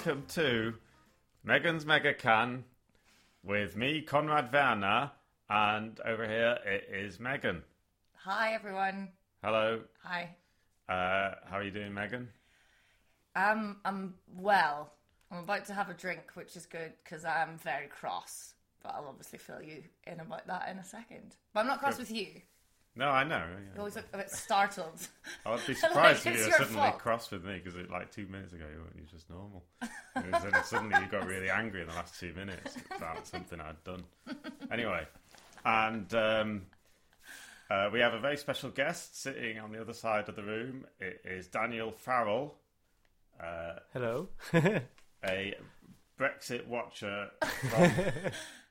welcome to Megan's Mega Can with me, Conrad Werner, and over here it is Megan. Hi everyone. Hello. Hi. Uh, how are you doing, Megan? Um, I'm well. I'm about to have a drink, which is good because I'm very cross. But I'll obviously fill you in about that in a second. But I'm not cross Good. with you. No, I know. You always look a bit startled. I would be Like, surprised if it's you were your suddenly fault. cross with me because like two minutes ago you were just normal. And then suddenly you got really angry in the last two minutes about something I'd done. Anyway, and um, uh, we have a very special guest sitting on the other side of the room. It is Daniel Farrell, uh, Hello. a Brexit watcher from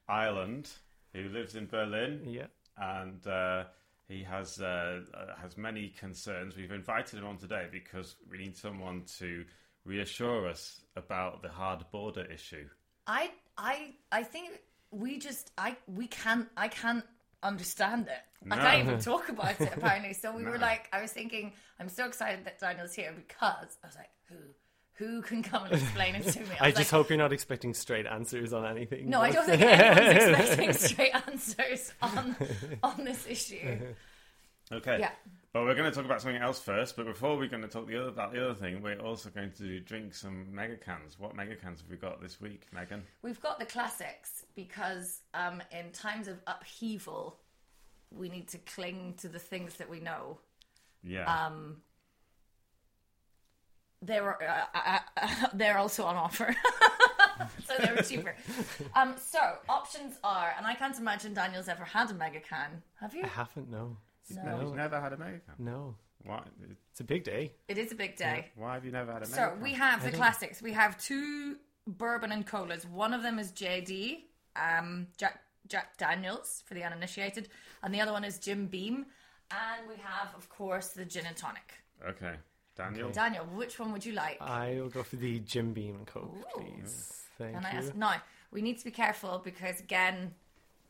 Ireland who lives in Berlin yeah. and uh, he has uh, uh, has many concerns. We've invited him on today because we need someone to reassure us about the hard border issue. I, I, I think we just, I, we can't, I can't understand it. I can't even talk about it apparently. So we No. were like, I was thinking, I'm so excited that Daniel's here because I was like, who, who can come and explain it to me? I was just like, hope you're not expecting straight answers on anything. No, I don't think anyone's expecting straight answers on on this issue. Okay. Yeah. But we're going to talk about something else first. But before we're going to talk the other, about the other thing, we're also going to drink some mega cans. What mega cans have we got this week, Megan? We've got the classics because um, in times of upheaval, we need to cling to the things that we know. Yeah. Um, they're uh, uh, uh, they're also on offer, so they were cheaper. Um, so options are, and I can't imagine Daniel's ever had a mega can. Have you? I haven't, no. No. You've never had a mega can. No. Why? It's a big day. It is a big day. Why have you never had a mega So can? we have the classics. We have two bourbon and colas. One of them is JD, um, Jack Jack Daniels for the uninitiated, and the other one is Jim Beam. And we have, of course, the gin and tonic. Okay. Daniel. Daniel, which one would you like? I will go for the Jim Beam and Coke, Ooh. please. Thank and I you. asked, now we need to be careful because again,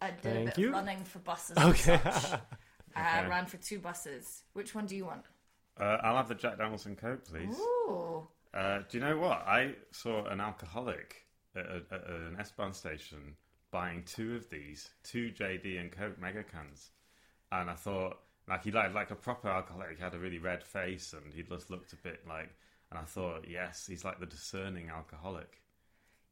I did a bit you. of running for buses. and Okay. such. I Okay. ran for two buses. Which one do you want? Uh, I'll have the Jack Daniels and Coke, please. Ooh, Uh, do you know what? I saw an alcoholic at, a, at an S-Bahn station buying two of these, two JD and Coke mega cans, and I thought, like he like like a proper alcoholic. He had a really red face, and he just looked a bit like. And I thought, yes, he's like the discerning alcoholic.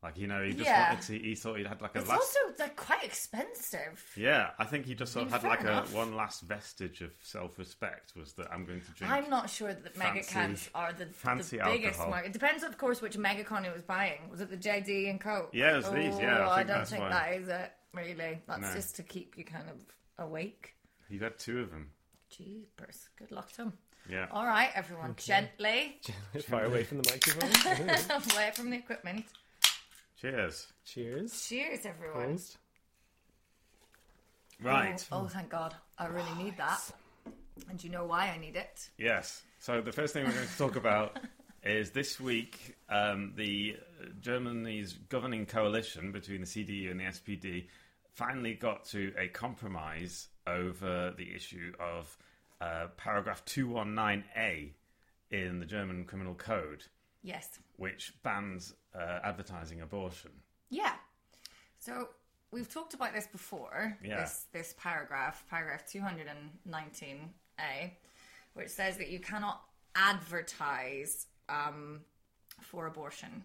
Like you know, he just Yeah. wanted to. He thought he'd had like a it's last. also they're quite expensive. Yeah, I think he just sort of mean, had like fair a one last vestige of self-respect was that I'm going to drink. I'm not sure that mega fancy- cans are the, fancy the biggest alcohol. one. It depends, of course, which mega con he was buying. Was it the JD and Coke? Yeah, it was these, yeah, I Oh, I, think don't that's think why. that is it. Really, that's No. just to keep you kind of awake. He had two of them. Jeepers, good luck to him. Yeah. All right, everyone, gently Far away from the microphone. away from the equipment. Cheers. Cheers. Cheers, everyone. Closed. Right. Oh, oh, thank God, I really need that. And you know why I need it? Yes. So the first thing we're going to talk about is this week um, the Germany's governing coalition between the CDU and the SPD finally got to a compromise over the issue of uh, paragraph 219A in the German Criminal Code, Yes. which bans uh, advertising abortion. Yeah. So we've talked about this before. Yeah. This this paragraph, paragraph two hundred and nineteen A, which says that you cannot advertise um, for abortion.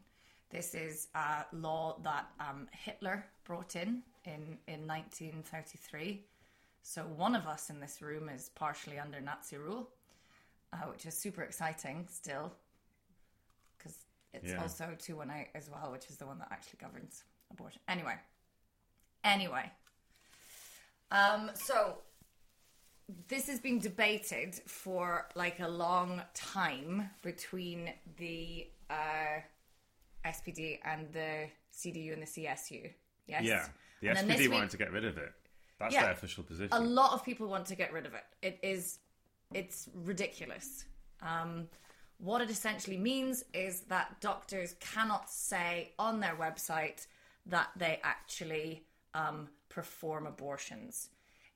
This is a law that um, Hitler brought in in in nineteen thirty three. So one of us in this room is partially under Nazi rule, uh, which is super exciting still, because it's Yeah. also 218 as well, which is the one that actually governs abortion. Anyway, anyway, um, so this has been debated for like a long time between the uh, SPD and the CDU and the CSU. Yes. Yeah. The And SPD wanted to get rid of it. That's Yeah. their official position. a lot of people want to get rid of it. It is, it's ridiculous. Um, what it essentially means is that doctors cannot say on their website that they actually um, perform abortions.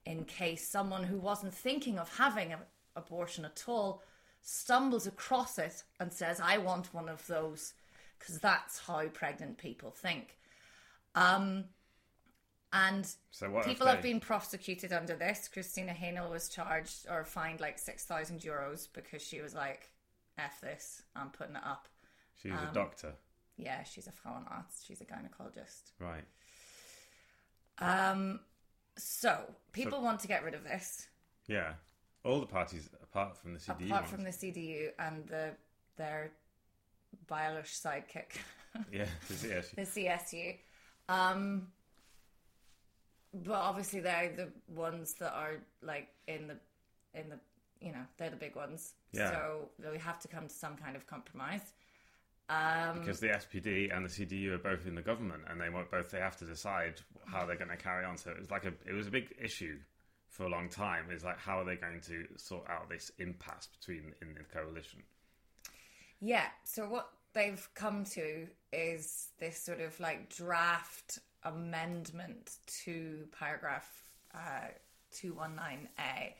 In case someone who wasn't thinking of having an abortion at all stumbles across it and says, "I want one of those," because that's how pregnant people think. Um, and So people have they- been prosecuted under this. Kristina Hänel was charged or fined like six thousand euros because she was like, "F this, I'm putting it up." She's um, a doctor, Yeah, she's a Frauenarzt. She's a gynecologist. right? Um, so people want to get rid of this, Yeah, all the parties apart from the CDU apart ones. from the CDU and the their Baelish sidekick, Yeah, yeah, she- the CSU. Um, but obviously they're the ones that are like in the in the you know they're the big ones. Yeah. So we have to come to some kind of compromise. Um, because the SPD and the CDU are both in the government, and they both. They have to decide how they're going to carry on. So it was like a, it was a big issue for a long time. It's like how are they going to sort out this impasse between in the coalition? Yeah. So what they've come to is this sort of like draft amendment to paragraph uh, 219A,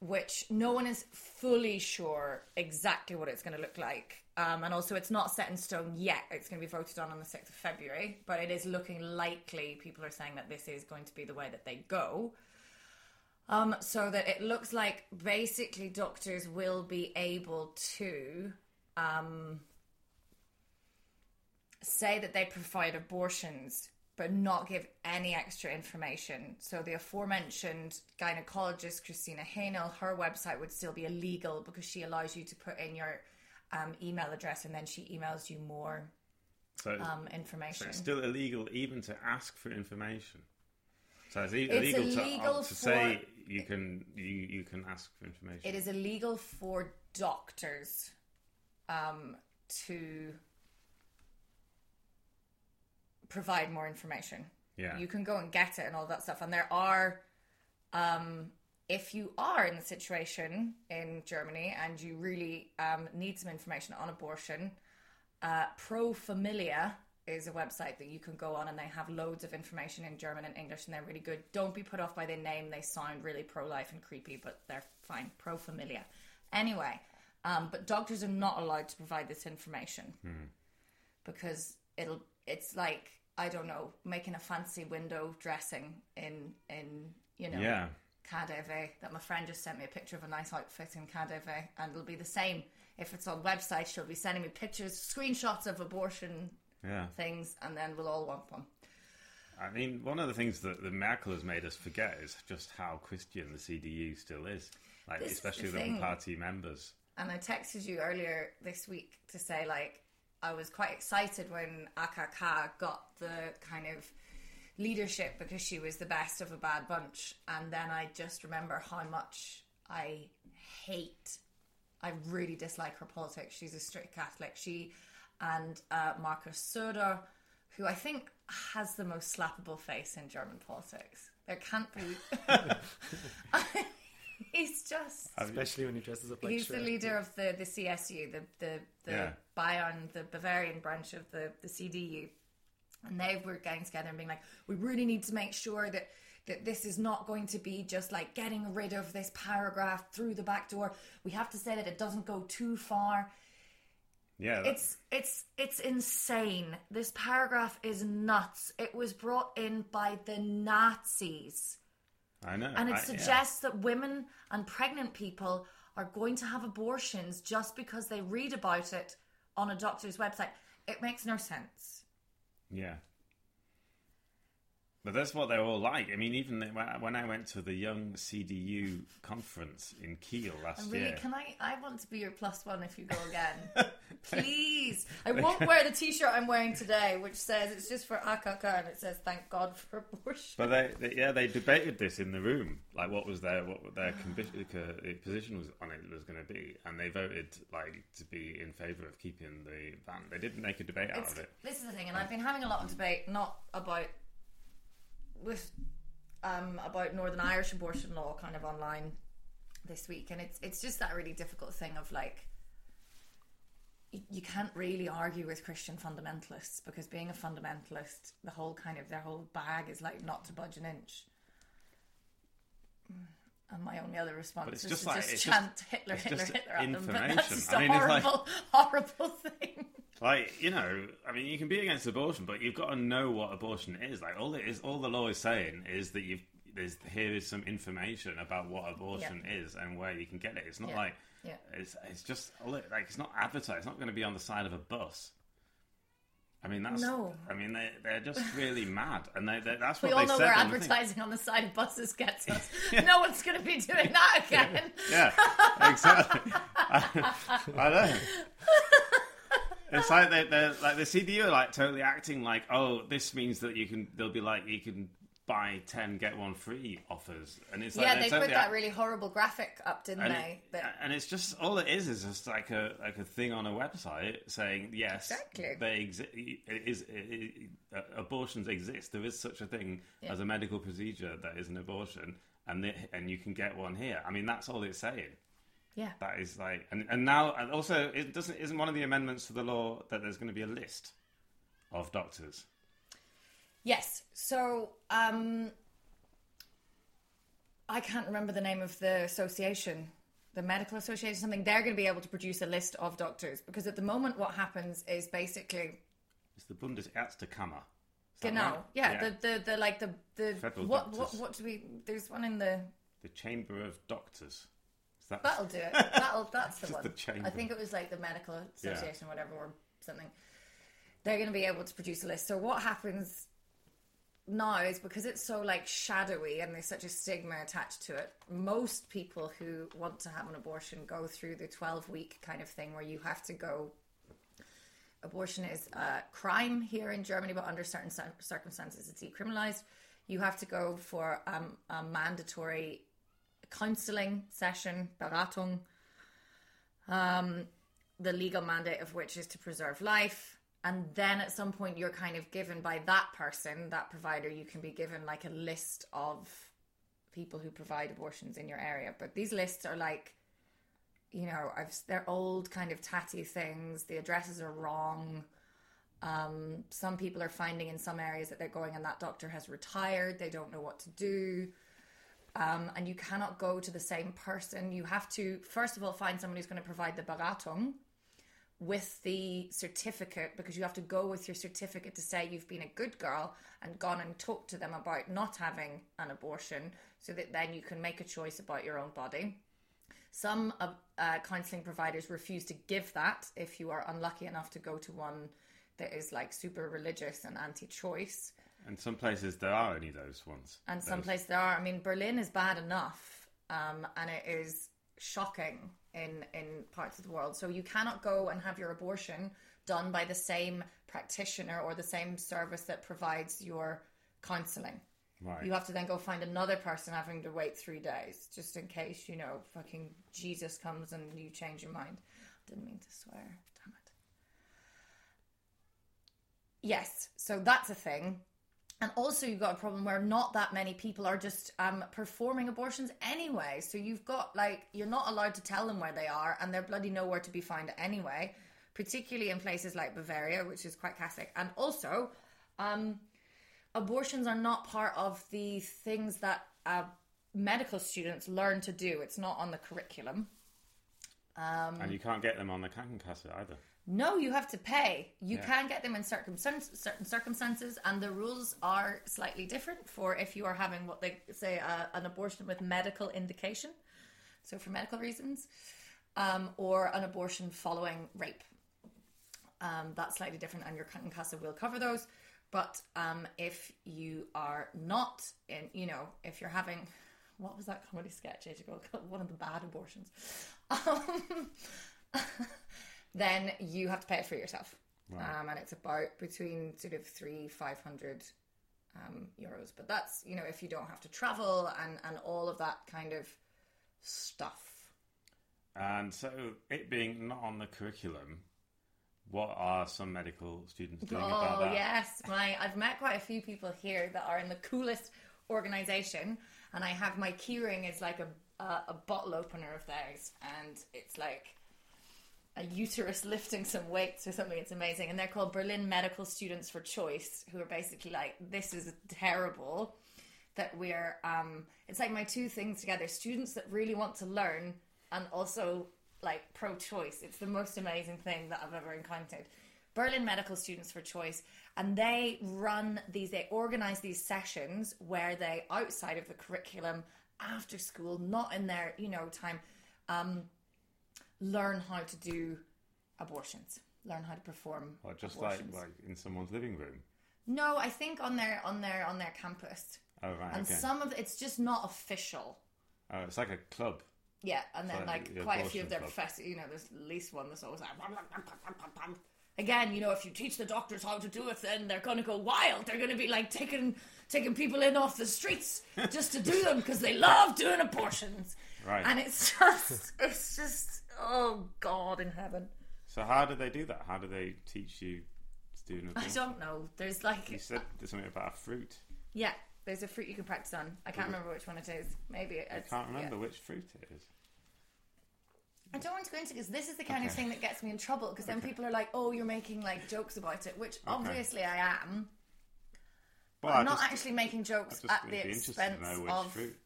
which no one is fully sure exactly what it's going to look like. Um, and also, it's not set in stone yet. It's going to be voted on on the 6th of February, but it is looking likely. People are saying that this is going to be the way that they go. Um, so that it looks like basically doctors will be able to um, say that they provide abortions but not give any extra information. So the aforementioned gynecologist Kristina Hänel, her website would still be illegal because she allows you to put in your um, email address and then she emails you more So, um, so information. it's still illegal even to ask for information. So it's, e- It's illegal, illegal to, to for- say you can you you can ask for information. it is illegal for doctors um, to provide more information. Yeah. You can go and get it and all that stuff. And there are, um, if you are in the situation in Germany and you really um, need some information on abortion, uh, Pro Familia is a website that you can go on and they have loads of information in German and English and they're really good. Don't be put off by their name. They sound really pro life and creepy, but they're fine. Pro Familia. Anyway, um, but doctors are not allowed to provide this information because it'll it's like I don't know making a fancy window dressing in in you know Yeah. KDV eh? that my friend just sent me a picture of a nice outfit in KDV eh? and it'll be the same if it's on website she'll be sending me pictures screenshots of abortion Yeah. things and then we'll all want one I mean, one of the things that the Merkel has made us forget is just how Christian the CDU still is. Like, This is especially the the party members. and I texted you earlier this week to say like I was quite excited when AKK got the kind of leadership because she was the best of a bad bunch, and then I just remember how much I hate. I really dislike her politics. She's a strict Catholic. She and uh, Markus Söder, who I think has the most slappable face in German politics. There can't be. He's just Especially when he dresses up like He's the leader of the, the CSU, the the, the Yeah. Bayern, the Bavarian branch of the, the CDU. And they were getting together and being like, we really need to make sure that, that this is not going to be just like getting rid of this paragraph through the back door. We have to say that it doesn't go too far. Yeah. that- It's it's it's insane. This paragraph is nuts. It was brought in by the Nazis. I know. And it I- yeah. suggests that women and pregnant people are going to have abortions just because they read about it on a doctor's website. It makes no sense. Yeah. But that's what they're all like. I mean, even when I- went to the Young CDU conference in Kiel last really, year, can I? I want to be your plus one if you go again, please. I won't wear the T-shirt I'm wearing today, which says it's just for AKK and it says "Thank God for abortion." but they, they yeah they debated this in the room, like what was their what their uh, position was on it was going to be, and they voted like to be in favour of keeping the ban. They didn't make a debate out It's, of it. this is the thing, and I've been having a lot of debate, not about with um, about Northern Irish abortion law, kind of online this week, and it's it's just that really difficult thing of like you can't really argue with Christian fundamentalists because being a fundamentalist, the whole kind of their whole bag is like not to budge an inch. And my only other response is just to like- just chant just- Hitler, Hitler, Hitler at them. But that's just I a mean, it's like- horrible, horrible thing. Like you know, I mean, you can be against abortion, but you've got to know what abortion is. Like all it is, all the law is saying is that you've there's here is some information about what abortion is and where you can get it. It's not Yeah. like Yeah. it's it's just like it's not advertised. It's not going to be on the side of a bus. I mean that's No. I mean they they're just really mad, and they, they that's We all they know said. where advertising on the side of buses gets us. No one's going to be doing that again. Yeah, exactly. I, I know. It's like they, they're like the CDU are like totally acting like, oh, this means that you can. They'll be like, you can buy ten get one free offers, and it's like yeah, they're put that really horrible graphic up, didn't and, they? it- That- and it's just all it is is just like a like a thing on a website saying yes, Exactly. they exist. It is it, it, uh, abortions exist. There is such a thing Yeah. as a medical procedure that is an abortion, and the, and you can get one here. I mean, that's all it's saying. Yeah. That is like, and, and now, and also, it doesn't isn't one of the amendments to the law that there's going to be a list of doctors. Yes. So, um, I can't remember the name of the association, the medical association, something. They're going to be able to produce a list of doctors because at the moment, what happens is basically, It's the Bundesärztekammer. Genau, right? yeah, the, the the like the the Federal what what what do we? There's one in the the Chamber of Doctors. That'll do it. That'll that's the one. the. I think it was like the medical association, or whatever, or something. They're going to be able to produce a list. So what happens now is because it's so like shadowy and there's such a stigma attached to it. Most people who want to have an abortion go through the twelve week kind of thing where you have to go. Abortion is a crime here in Germany, but under certain circumstances, it's decriminalized. You have to go for um, a mandatory counselling session, Beratung, um, the legal mandate of which is to preserve life. And then at some point, you're kind of given by that person, that provider, you can be given like a list of people who provide abortions in your area. But these lists are like, you know, I've, they're old kind of tatty things. The addresses are wrong. Um, some people are finding in some areas that they're going and that doctor has retired. They don't know what to do um, and you cannot go to the same person. You have to, first of all, find someone who's going to provide the Beratung with the certificate because you have to go with your certificate to say you've been a good girl and gone and talked to them about not having an abortion so that then you can make a choice about your own body. Some uh, uh, counselling providers refuse to give that if you are unlucky enough to go to one that is like super religious and anti choice. And some places there are only those ones. And some places there are. I mean, Berlin is bad enough, um, and it is shocking in in parts of the world. So you cannot go and have your abortion done by the same practitioner or the same service that provides your counselling. Right. You have to then go find another person having to wait three days just in case you know fucking Jesus comes and you change your mind. Didn't mean to swear. Damn it. Yes, so that's a thing. And also, you've got a problem where not that many people are just um, performing abortions anyway. So you've got like you're not allowed to tell them where they are, and they're bloody nowhere to be found anyway. Particularly in places like Bavaria, which is quite Catholic, and also, um, abortions are not part of the things that uh, medical students learn to do. It's not on the curriculum. and you can't get them on the Krankenkasse either. No, you have to pay. You Yeah. can get them in certain circumstances, and the rules are slightly different for if you are having what they say uh, an abortion with medical indication, so for medical reasons, um, or an abortion following rape. Um, that's slightly different, and your Krankenkasse will cover those. But um, if you are not in, you know, if you're having, what was that comedy sketch age ago? One of the bad abortions. Then you have to pay it for yourself. Um, and it's about between sort of three, five hundred um, euros. But that's, you know, if you don't have to travel and, and all of that kind of stuff. And so, it being not on the curriculum, what are some medical students doing about that? Oh yes, my I've met quite a few people here that are in the coolest organization, and I have my keyring is like a a, a bottle opener of theirs, and it's like a uterus lifting some weights or something. It's amazing, and they're called Berlin Medical Students for Choice, who are basically like, this is terrible that we're. um It's like my two things together: students that really want to learn, and also like pro-choice. It's the most amazing thing that I've ever encountered. Berlin Medical Students for Choice, and they run these. They organize these sessions where they, outside of the curriculum, after school, not in their you know time, um, learn how to do abortions, learn how to perform. Or just like abortions. like in someone's living room. no, I think on their on their on their campus, Oh right, and okay. some of it's just not official. oh, it's like a club. Yeah, and then So, like the quite a few of their club. professors, you know, there's at least one that's always like, again, you know, if you teach the doctors how to do it, then they're going to go wild. They're going to be like taking taking people in off the streets just to do them because they love doing abortions. Right. And it's just, it's just, oh God in heaven. So how do they do that? How do they teach you to do an I don't know. There's like, You said there's something about a fruit. yeah, there's a fruit you can practice on. I can't remember which one it is. Maybe I can't yeah. remember which fruit it is. I don't want to go into because this is the kind of thing that gets me in trouble because then people are like, "Oh, you're making like jokes about it," which obviously I am. But I'm not just, actually making jokes at the expense of. fruit.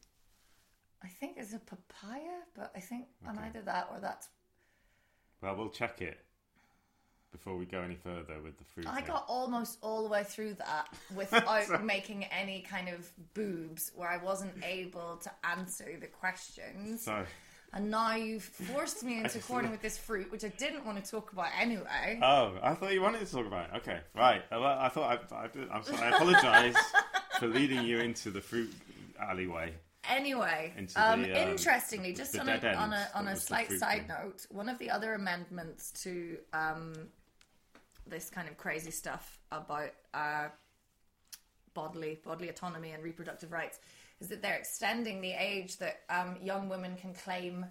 I think it's a papaya, but I think on Okay. either that or that's. Well, we'll check it before we go any further with the fruit. I got almost all the way through that without making any kind of boobs, where I wasn't able to answer the questions. so. And now you've forced me into corner with this fruit, which I didn't want to talk about anyway. Oh, I thought you wanted to talk about it. Okay, right. Uh, Well, I thought I, I I'm sorry. I apologise for leading you into the fruit alleyway. Anyway, Into um, um, interestingly, just on a, end on a on a slight side thing. note, one of the other amendments to um, this kind of crazy stuff about uh, bodily bodily autonomy and reproductive rights is that they're extending the age that um, young women can claim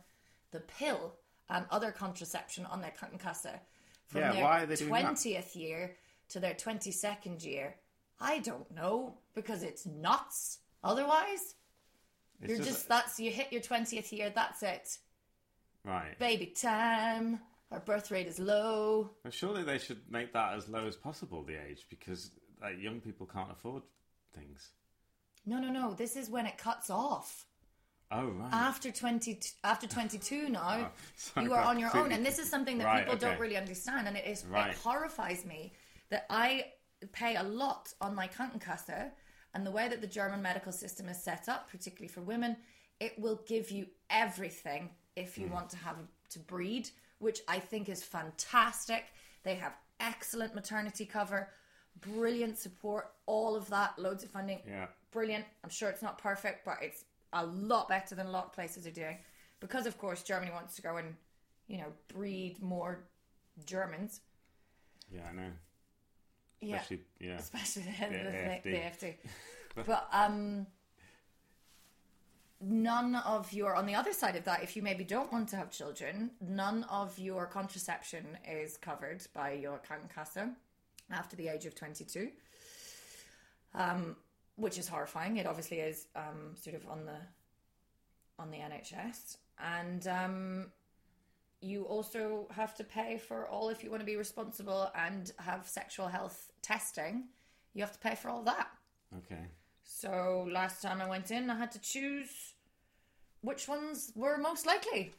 the pill and other contraception on their Krankenkasse from Yeah, their why are they doing that? twentieth year to their twenty second year. I don't know because it's nuts. Otherwise, It's you're just, that's you hit your twentieth year. That's it. right. Baby time. Our birth rate is low. Well, surely they should make that as low as possible, the age, because like, young people can't afford things. No, no, no. This is when it cuts off. Oh, right. After twenty, after twenty-two now, Oh, you are on your own, and this is something that Right, people don't really understand, and it is Right. it horrifies me that I pay a lot on my Krankenkasse, and the way that the German medical system is set up, particularly for women, it will give you everything if you mm. want to have to breed, which I think is fantastic. They have excellent maternity cover, brilliant support, all of that, loads of funding Yeah. brilliant. I'm sure it's not perfect, but it's a lot better than a lot of places are doing. Because of course Germany wants to go and, you know, breed more Germans. Yeah, I know. Yeah. Especially, yeah. Especially the head of the, The the, AFD. the AFD. but um none of your on the other side of that, if you maybe don't want to have children, none of your contraception is covered by your Krankenkasse after the age of twenty two. Um which is horrifying. It obviously is um, sort of on the on the NHS, and um, you also have to pay for all if you want to be responsible and have sexual health testing. You have to pay for all that. Okay. So last time I went in, I had to choose which ones were most likely,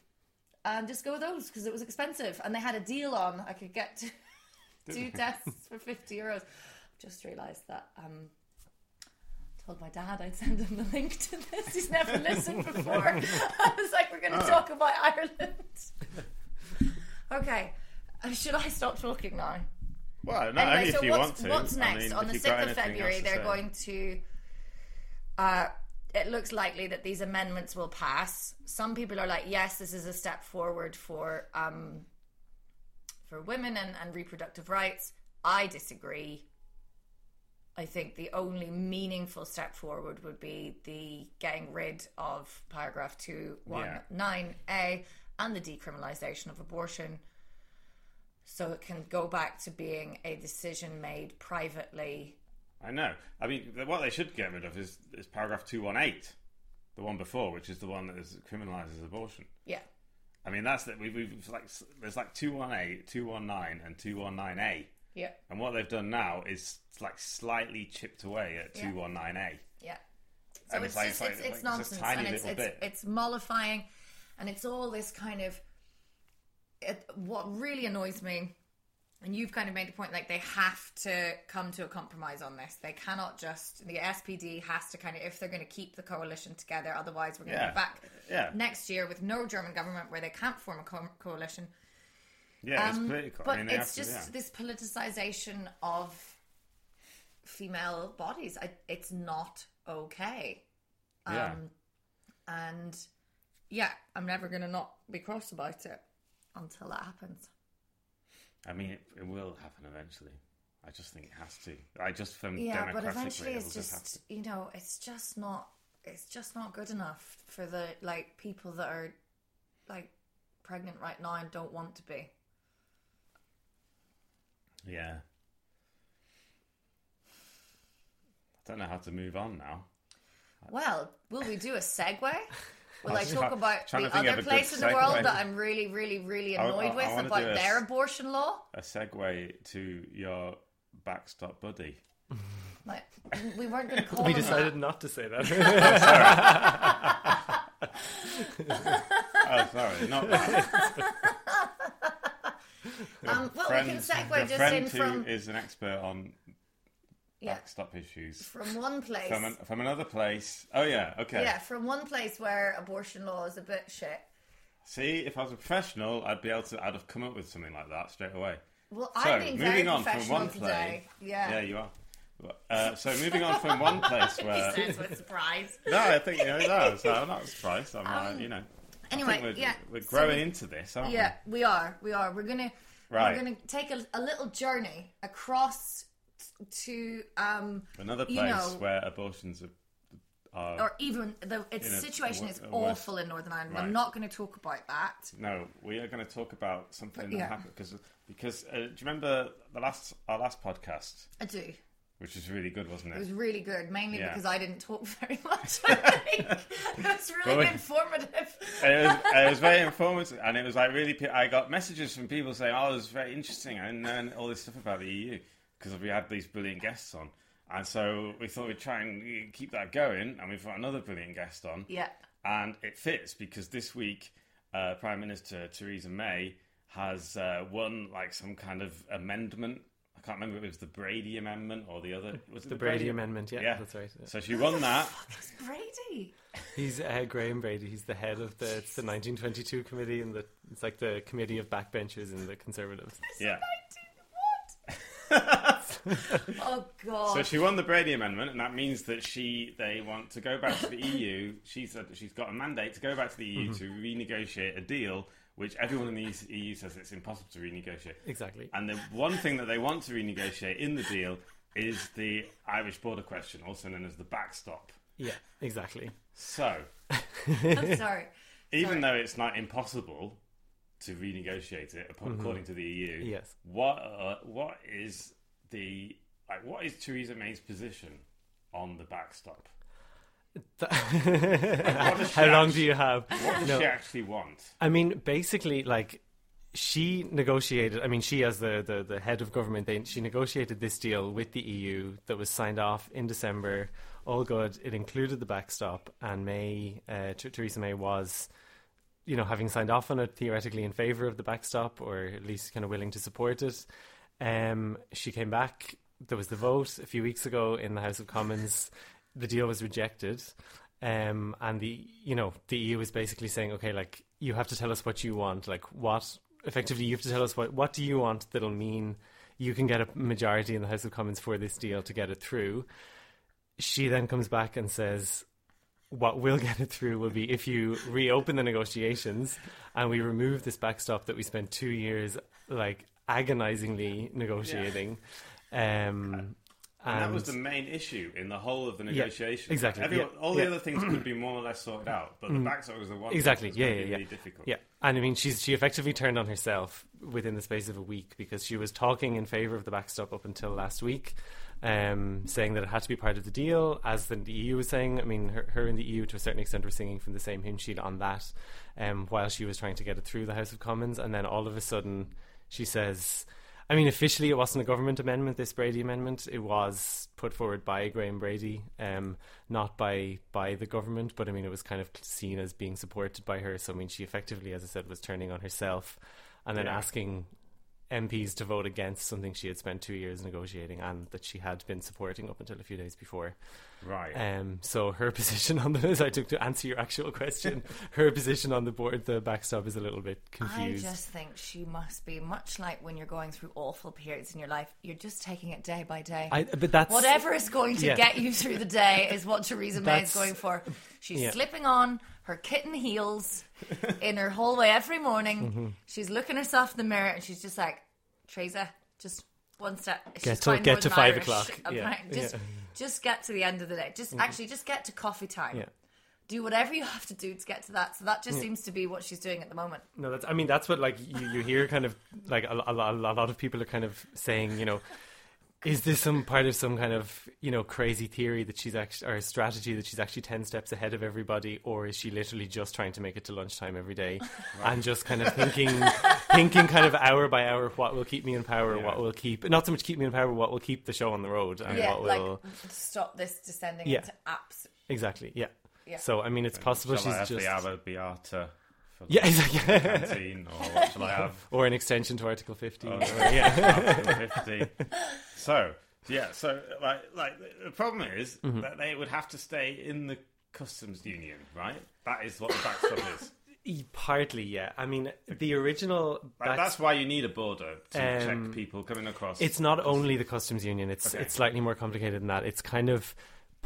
and just go with those because it was expensive, and they had a deal on. I could get two tests for fifty euros. Just realised that. Um, told my dad I'd send him the link to this. He's never listened before. I was like, we're going to talk about Ireland. Okay. Uh, Should I stop talking now? Well, no, anyway, only so if you what's, want to. what's I next? mean, On the 6th of February, they're say. going to. Uh, it looks likely that these amendments will pass. Some people are like, yes, this is a step forward for um, for women and, and reproductive rights. I disagree. I think the only meaningful step forward would be the getting rid of paragraph 219A and the decriminalisation of abortion so it can go back to being a decision made privately. I know. I mean, what they should get rid of is, is paragraph 218, the one before, which is the one that is criminalises abortion. Yeah. I mean, that's that. We've, we've like there's like 218, 219, and 219A. Yeah. And what they've done now is like slightly chipped away at 219A. Yeah. So And it's, it's like- just, it's it's, like- it's, like just nonsense tiny and it's little it's, bit. it's mollifying and it's all this kind of it, what really annoys me and you've kind of made the point like they have to come to a compromise on this. They cannot just the SPD has to kind of if they're going to keep the coalition together. Otherwise, we're going to be back Yeah. next year with no German government where they can't form a co- coalition. Yeah, it's Um, political. But I mean, it's have to- just yeah. this politicization of female bodies. I, it's not okay. Yeah. Um, and yeah, I'm never going to not be cross about it until that happens. I mean, it, it will happen eventually. I just think it has to. I just from Yeah, but eventually it's just just you know it's just not it's just not good enough for the like people that are like pregnant right now and don't want to be. Yeah. I don't know how to move on now. Well, will we do a segue? Will I I talk try- about the to think of other a place in the world that I'm really, really, really I- I- annoyed I with wanna about a their s- abortion law? A segue to your backstop buddy. Like, we weren't going to call We decided that. not to say that. Oh, sorry, not that. Um, well, we can Friend- segue just friend in who from is an expert on yeah, backstop issues from one place. from an, from another place. Oh yeah, okay. Yeah, from one place where abortion law is a bit shit. See, if I was a professional, I'd be able to. I'd have come up with something like that straight away. Well, So, I'm being very moving on from one today. play. Yeah. Yeah, you are. Uh, so moving on from one place he where says with surprise. no, I think you know, no, so I'm not surprised. I'm, uh, Um, you know, Anyway, we're, yeah. we're growing we- into this, aren't Yeah, we are. We are. We're gonna Right. we're gonna take a, a little journey across to um? Another place you know- where abortions are, are or even the its a- situation a is wo- a worse- awful in Northern Ireland. Right. I'm not going to talk about that. No, we are going to talk about something But that yeah. happened because because uh, do you remember the last our last podcast, I do. which was really good, wasn't It it? was really good, mainly Yeah. because I didn't talk very much. I think. it was really Well, we- informative. it, was, it was very informative, and it was like really. I got messages from people saying, "Oh, it was very interesting," and then all this stuff about the EU because we had these brilliant guests on, and so we thought we'd try and keep that going, and we've got another brilliant guest on, Yeah. and it fits because this week, uh, Prime Minister Theresa May has uh, won like some kind of amendment. I can't remember if it was the Brady Amendment or the other. Was it the Brady Amendment, yeah, Yeah. that's right. yeah. So she won that. It's Brady. He's uh, Graham Brady. He's the head of the it's the 1922 committee, and the it's like the committee of backbenchers in the Conservatives. Yeah. What? oh God. So she won the Brady Amendment, and that means that she they want to go back to the EU. She said that she's got a mandate to go back to the EU mm-hmm. to renegotiate a deal, which everyone in the EU says it's impossible to renegotiate. Exactly. And the one thing that they want to renegotiate in the deal is the Irish border question, also known as the backstop. Yeah, exactly. So, I'm sorry. even Sorry. though it's not impossible to renegotiate it ap- according to the EU, Yes. what uh, what is the like what is Theresa May's position on the backstop? How long do you have? What does No. she actually want? I mean, basically, like she negotiated. I mean, she as the the, the head of government, they, she negotiated this deal with the EU that was signed off in December. All good. It included the backstop, and May uh, Theresa May was, you know, having signed off on it theoretically in favour of the backstop, or at least kind of willing to support it. Um, she came back. There was the vote a few weeks ago in the House of Commons. The deal was rejected, um, and the you know the EU is basically saying, okay, like you have to tell us what you want. Like what effectively you have to tell us what what do you want that'll mean you can get a majority in the House of Commons for this deal to get it through. She then comes back and says, what will get it through will be if you reopen the negotiations and we remove this backstop that we spent two years like agonizingly negotiating. Um, And that was the main issue in the whole of the Yeah, negotiation. exactly, Everyone, yeah, all the yeah. other things could be more or less sorted out, but the backstop was the one. Exactly, yeah, yeah, yeah. Really difficult. Yeah, and I mean, she's she effectively turned on herself within the space of a week because she was talking in favor of the backstop up until last week, um, saying that it had to be part of the deal, as the EU was saying. I mean, her, her and the EU to a certain extent were singing from the same hymn sheet on that, um, while she was trying to get it through the House of Commons, and then all of a sudden she says. I mean, officially, it wasn't a government amendment. This Brady amendment, it was put forward by Graham Brady, um, not by by the government. But I mean, it was kind of seen as being supported by her. So I mean, she effectively, as I said, was turning on herself, and then Yeah. asking MPs to vote against something she had spent two years negotiating and that she had been supporting up until a few days before. Right. Um, so her position on the, as I took to answer your actual question, her position on the board, the backstop is a little bit confused. I just think she must be much like when you're going through awful periods in your life. You're just taking it day by day. I, but that's Whatever is going to Yeah. get you through the day is what Theresa May is going for. She's yeah. slipping on her kitten heels in her hallway every morning. Mm-hmm. She's looking herself in the mirror and she's just like, Theresa, just one step. She's Get to- get to five Irish. o'clock. Yeah, Just, yeah. Just get to the end of the day. Just mm-hmm. actually, just get to coffee time. Yeah. Do whatever you have to do to get to that. So that just seems to be what she's doing at the moment. No, that's. I mean, that's what like you, you hear kind of like a, a, a lot of people are kind of saying, you know, is this some part of some kind of you know crazy theory that she's actually or strategy that she's actually ten steps ahead of everybody, or is she literally just trying to make it to lunchtime every day and just kind of thinking, thinking kind of hour by hour what will keep me in power, Yeah. what will keep not so much keep me in power, what will keep the show on the road, and yeah, what like will stop this descending Yeah. into apps. exactly, yeah. Yeah. So I mean, it's possible shall I she's just the Ava Beata for yeah, exactly. canteen, or what shall I have? or an extension to Article Fifty. Oh, yeah. Article 50. So, yeah, so like, like the problem is Mm-hmm. that they would have to stay in the customs union, right? That is what the backstop is. Partly, yeah. I mean, the original. Back- that's why you need a border to Um, check people coming across. it's not only the customs union. It's Okay. it's slightly more complicated than that. It's kind of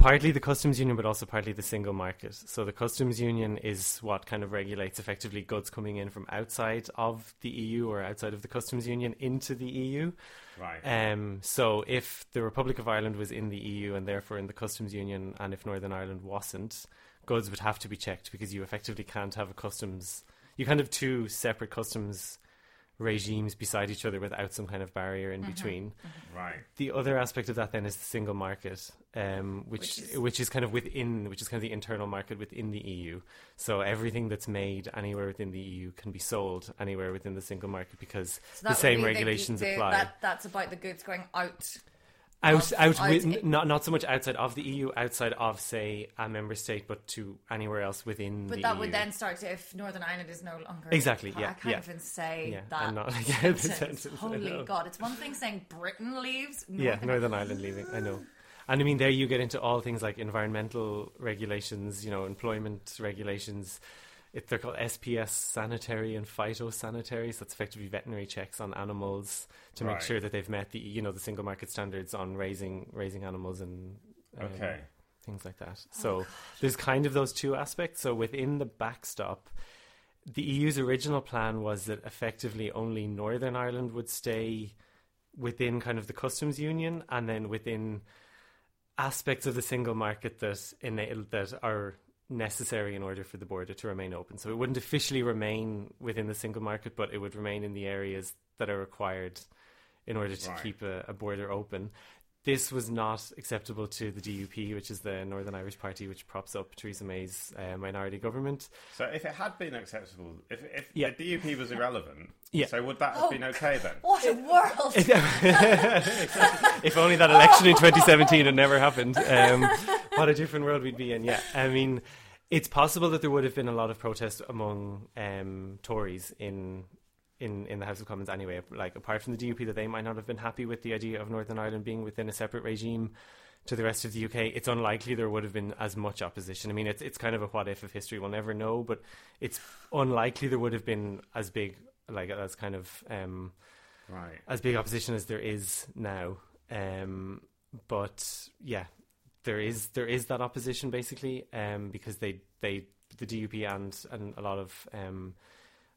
partly the customs union, but also partly the single market. So the customs union is what kind of regulates effectively goods coming in from outside of the EU or outside of the customs union into the EU. right. Um, so if the Republic of Ireland was in the EU and therefore in the customs union, and if Northern Ireland wasn't, goods would have to be checked because you effectively can't have a customs. You can't have two separate customs regimes beside each other without some kind of barrier in between. right. The other aspect of that then is the single market, um, which Which which is- is, kind of within, which is kind of the internal market within the EU. So everything that's made anywhere within the EU can be sold anywhere within the single market because So the same be regulations the, apply. That, that's about the goods going out. Out out, with, i- not not so much outside of the EU, outside of say a member state, but to anywhere else within But that EU. would then start to, if Northern Ireland is no longer. Exactly, Yeah, I can't yeah. even say Yeah, that. Not- yeah, sentence. Holy. God. It's one thing saying Britain leaves. yeah, Northern- Northern Ireland leaving. I know. And I mean, there you get into all things like environmental regulations, you know, employment regulations. It, they're called SPS sanitary and phytosanitary. So it's effectively veterinary checks on animals to make sure that they've met the, you know, the single market standards on raising raising animals and um, Okay. things like Oh, that. So there's kind of those two aspects. So within the backstop, the EU's original plan was that effectively only Northern Ireland would stay within kind of the customs union, and then within aspects of the single market that enable that are necessary in order for the border to remain open. So it wouldn't officially remain within the single market, but it would remain in the areas that are required in order to Right. keep a, a border open. This was not acceptable to the DUP, which is the Northern Irish Party, which props up Theresa May's uh, minority government. So if it had been acceptable, if, if Yeah. the DUP was irrelevant, Yeah. so would that have Oh, been okay then? What a world! if only that election in 2017 had never happened, um, what a different world we'd be in. Yeah, I mean, it's possible that there would have been a lot of protest among um, Tories in. In, in the House of Commons anyway, like apart from the DUP, that they might not have been happy with the idea of Northern Ireland being within a separate regime to the rest of the UK. It's unlikely there would have been as much opposition. I mean, it's it's kind of a what if of history. We'll never know, but it's unlikely there would have been as big like as kind of um, Right. as big opposition as there is now. Um, but yeah, there is there is that opposition basically um, because they they the DUP and and a lot of um,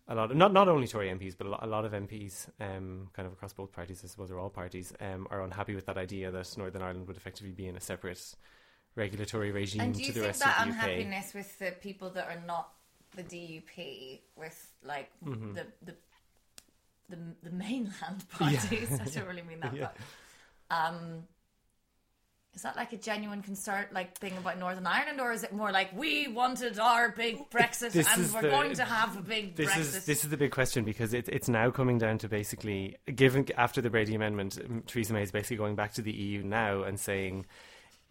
a lot of, not not only Tory MPs but a lot, a lot of MPs um, kind of across both parties I suppose or all parties um, are unhappy with that idea that Northern Ireland would effectively be in a separate regulatory regime And do to you the think rest that of the UK. unhappiness with the people that are not the DUP, with like Mm-hmm. the, the the the mainland parties? I don't really mean that, Yeah. but um, is that like a genuine concern, like thing about Northern Ireland, or is it more like we wanted our big Brexit This and we're the- going to have a big this Brexit? is this is the big question because it, it's now coming down to basically given after the Brady Amendment, Theresa May is basically going back to the EU now and saying,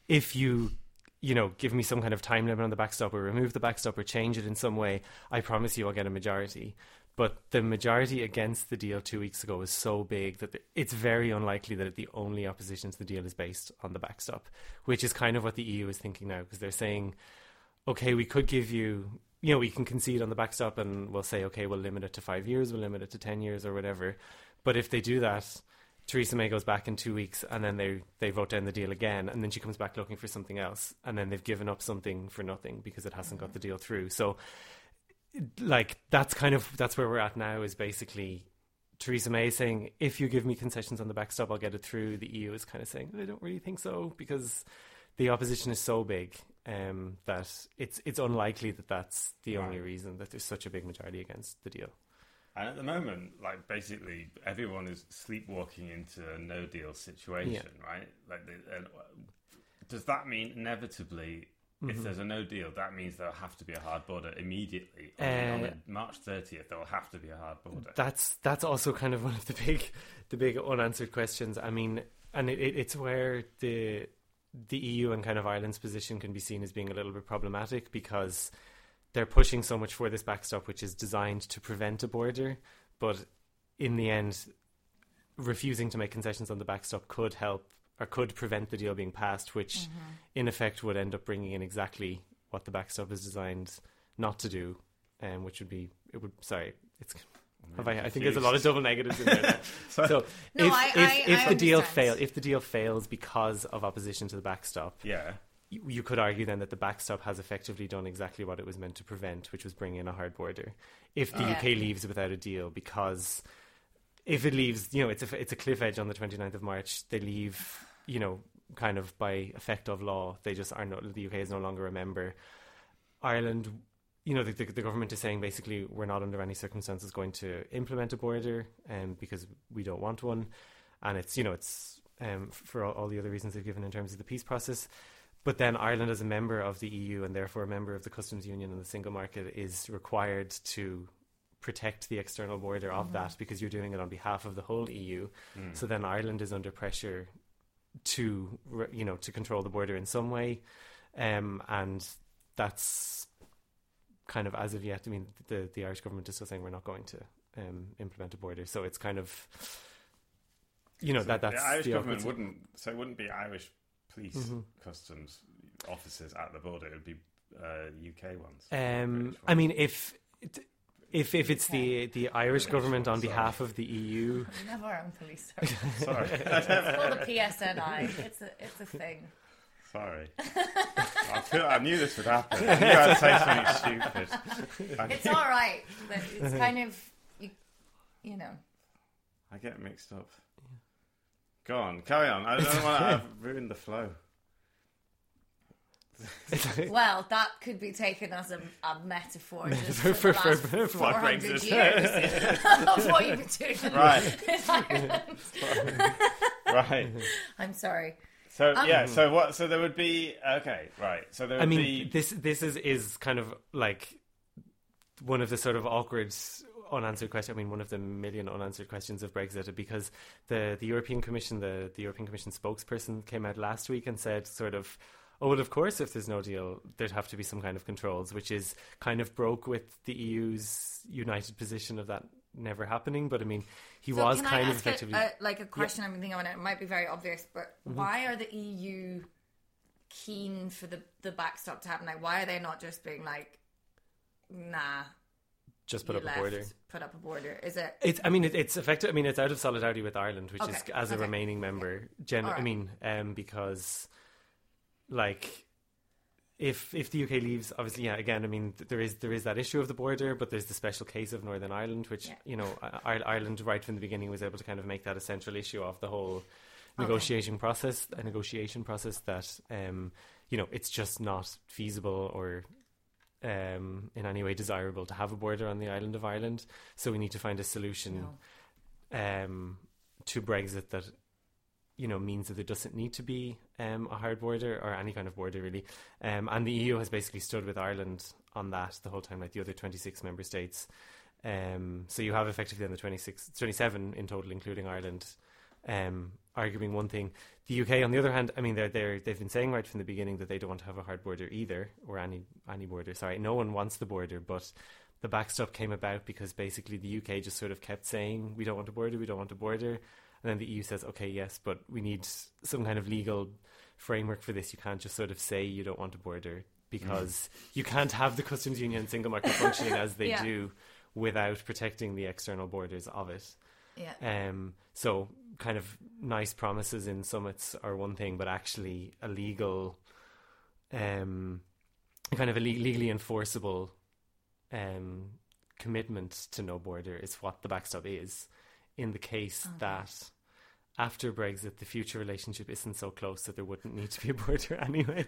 if you you know give me some kind of time limit on the backstop or remove the backstop or change it in some way, I promise you I'll get a majority. But the majority against the deal two weeks ago was so big that it's very unlikely that the only opposition to the deal is based on the backstop, which is kind of what the EU is thinking now because they're saying, okay, we could give you, you know, we can concede on the backstop and we'll say, okay, we'll limit it to five years, we'll limit it to 10 years or whatever. But if they do that, Theresa May goes back in two weeks and then they, they vote down the deal again and then she comes back looking for something else and then they've given up something for nothing because it hasn't got the deal through. So like that's kind of that's where we're at now is basically Theresa May saying if you give me concessions on the backstop I'll get it through. The EU is kind of saying I don't really think so because the opposition is so big um, that it's it's unlikely that that's the Right. only reason that there's such a big majority against the deal. And at the moment, like basically everyone is sleepwalking into a no deal situation, right? Like, the, uh, does that mean inevitably, Mm-hmm. if there's a no deal, that means there'll have to be a hard border immediately? On, on Uh, March 30th, there will have to be a hard border. That's that's also kind of one of the big the big unanswered questions. I mean, and it, it, it's where the the EU and kind of Ireland's position can be seen as being a little bit problematic because they're pushing so much for this backstop, which is designed to prevent a border, but in the end, refusing to make concessions on the backstop could help or could prevent the deal being passed, which in effect would end up bringing in exactly what the backstop is designed not to do, um, which would be it would sorry it's have I, I think there's a lot of double negatives in there. so No, if I- if, I- if I the deal understand. fail if the deal fails because of opposition to the backstop, Yeah. you, you could argue then that the backstop has effectively done exactly what it was meant to prevent, which was bring in a hard border. If the Yeah. UK leaves without a deal, because if it leaves, you know, it's a it's a cliff edge on the 29th of March. They leave, you know, kind of by effect of law. They just are no. The UK is no longer a member. Ireland, you know, the, the, the government is saying basically we're not under any circumstances going to implement a border, um, because we don't want one, and it's you know it's um for all, all the other reasons they've given in terms of the peace process. But then Ireland, as a member of the EU and therefore a member of the customs union and the single market, is required to protect the external border of that because you're doing it on behalf of the whole EU. So then Ireland is under pressure to you know to control the border in some way, um, and that's kind of as of yet. I mean, the the Irish government is still saying we're not going to um, implement a border, so it's kind of you know So that that's the Irish the government awkward- wouldn't, so it wouldn't be Irish police Mhm. customs officers at the border, it would be uh, UK ones. Um, British I mean, if if if it's the the Irish British government on ones, behalf of the EU, never own police service. Sorry. it's called the PSNI. It's a it's a thing. Sorry. I, feel, I knew this would happen. I knew I'd say something stupid. I, It's all right. But it's kind of you, you know. I get mixed up. Go on, carry on. I don't want to ruin the flow. Well, that could be taken as a, a metaphor For- for, for- for- last for what 400 years of what you've been doing Right, in Ireland. right. I'm sorry. So Um, yeah, so what? So there would be okay, right? So there would I mean, be this this is is kind of like one of the sort of awkward unanswered questions. I mean, one of the million unanswered questions of Brexit because the the European Commission, the the European Commission spokesperson came out last week and said sort of. Oh well, of course, if there's no deal, there'd have to be some kind of controls, which is kind of broke with the EU's united position of that never happening. But I mean, he So was kind of effectively. a, like a question I'm thinking of, and it might be very obvious, but Mm-hmm. why are the EU keen for the the backstop to happen? Like, why are they not just being like, nah, just put up left, a border. put up a border? Is it? It's. I mean, it, it's effective. I mean, it's out of solidarity with Ireland, which is Okay, as a okay. remaining member. Gen- I mean, um, because like if if the UK leaves, obviously, yeah. Again, I mean, there is there is that issue of the border, but there's the special case of Northern Ireland, which Yeah. you know, Ireland right from the beginning was able to kind of make that a central issue of the whole negotiation process, a negotiation process that um, you know, it's just not feasible or um, in any way desirable to have a border on the island of Ireland. So we need to find a solution No. um, to Brexit that you know means that there doesn't need to be um, a hard border or any kind of border really. Um, and the EU has basically stood with Ireland on that the whole time, like the other 26 member states. Um, so you have effectively then the 26, 27 in total, including Ireland, um, arguing one thing. The UK, on the other hand, I mean, they're, they're, they've been saying right from the beginning that they don't want to have a hard border either, or any any border. Sorry, no one wants the border, but the backstop came about because basically the UK just sort of kept saying we don't want a border, we don't want a border, and then the EU says okay, yes, but we need some kind of legal framework for this. You can't just sort of say you don't want a border because you can't have the customs union and single market functioning as they Yeah. do without protecting the external borders of it. Yeah. Um, so, kind of nice promises in summits are one thing, but actually a legal, um, kind of a le- legally enforceable um, commitment to no border is what the backstop is. In the case that after Brexit, the future relationship isn't so close that there wouldn't need to be a border anyway.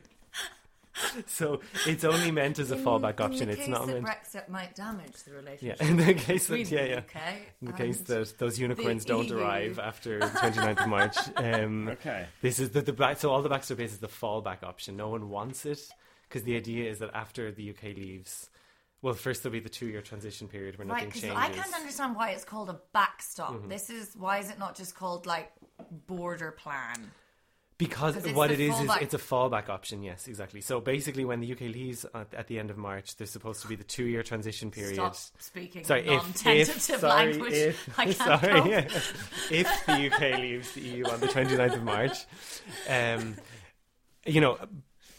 so it's only meant as a fallback in option. the It's case not that meant. Brexit might damage the relationship. Yeah, relationship. in the case that yeah, yeah. UK In the case and- that those unicorns don't EU. arrive after the 29th of March. Um, Okay. This is the, the back, so all the backstop is is the fallback option. No one wants it because the idea is that after the UK leaves, well, first there'll be the two year transition period where Right, nothing changes. I can't understand why it's called a backstop. Mm-hmm. This is why is it not just called like border plan? Because what it is fallback. is it's a fallback option. Yes, exactly. So basically, when the UK leaves at, at the end of March, there's supposed to be the two year transition period. Stop speaking Sorry, if, non-tentative if sorry, language. if, I can't sorry, yeah. if the UK leaves the EU on the 29th of March, um, you know,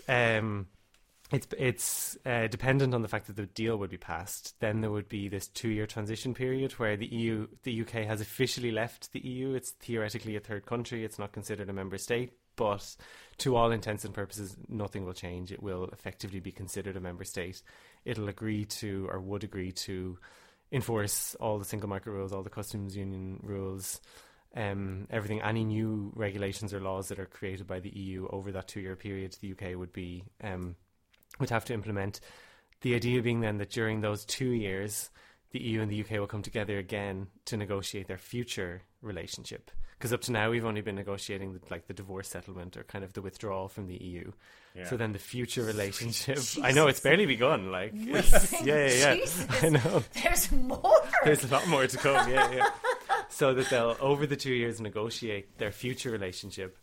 um, it's it's uh, dependent on the fact that the deal would be passed. Then there would be this two-year transition period where the EU, the UK has officially left the EU. It's theoretically a third country. It's not considered a member state, but to all intents and purposes, nothing will change. It will effectively be considered a member state. It'll agree to or would agree to enforce all the single market rules, all the customs union rules, um, everything, any new regulations or laws that are created by the EU over that two-year period, the UK would be um, would have to implement. The idea being then that during those two years, the EU and the UK will come together again to negotiate their future relationship. Because up to now, we've only been negotiating the, like the divorce settlement or kind of the withdrawal from the EU. Yeah. So then the future relationship, I know it's barely begun. Like, yeah, yeah, yeah. Jesus. I know. There's more. There's a lot more to come. Yeah, yeah. So that they'll over the two years negotiate their future relationship,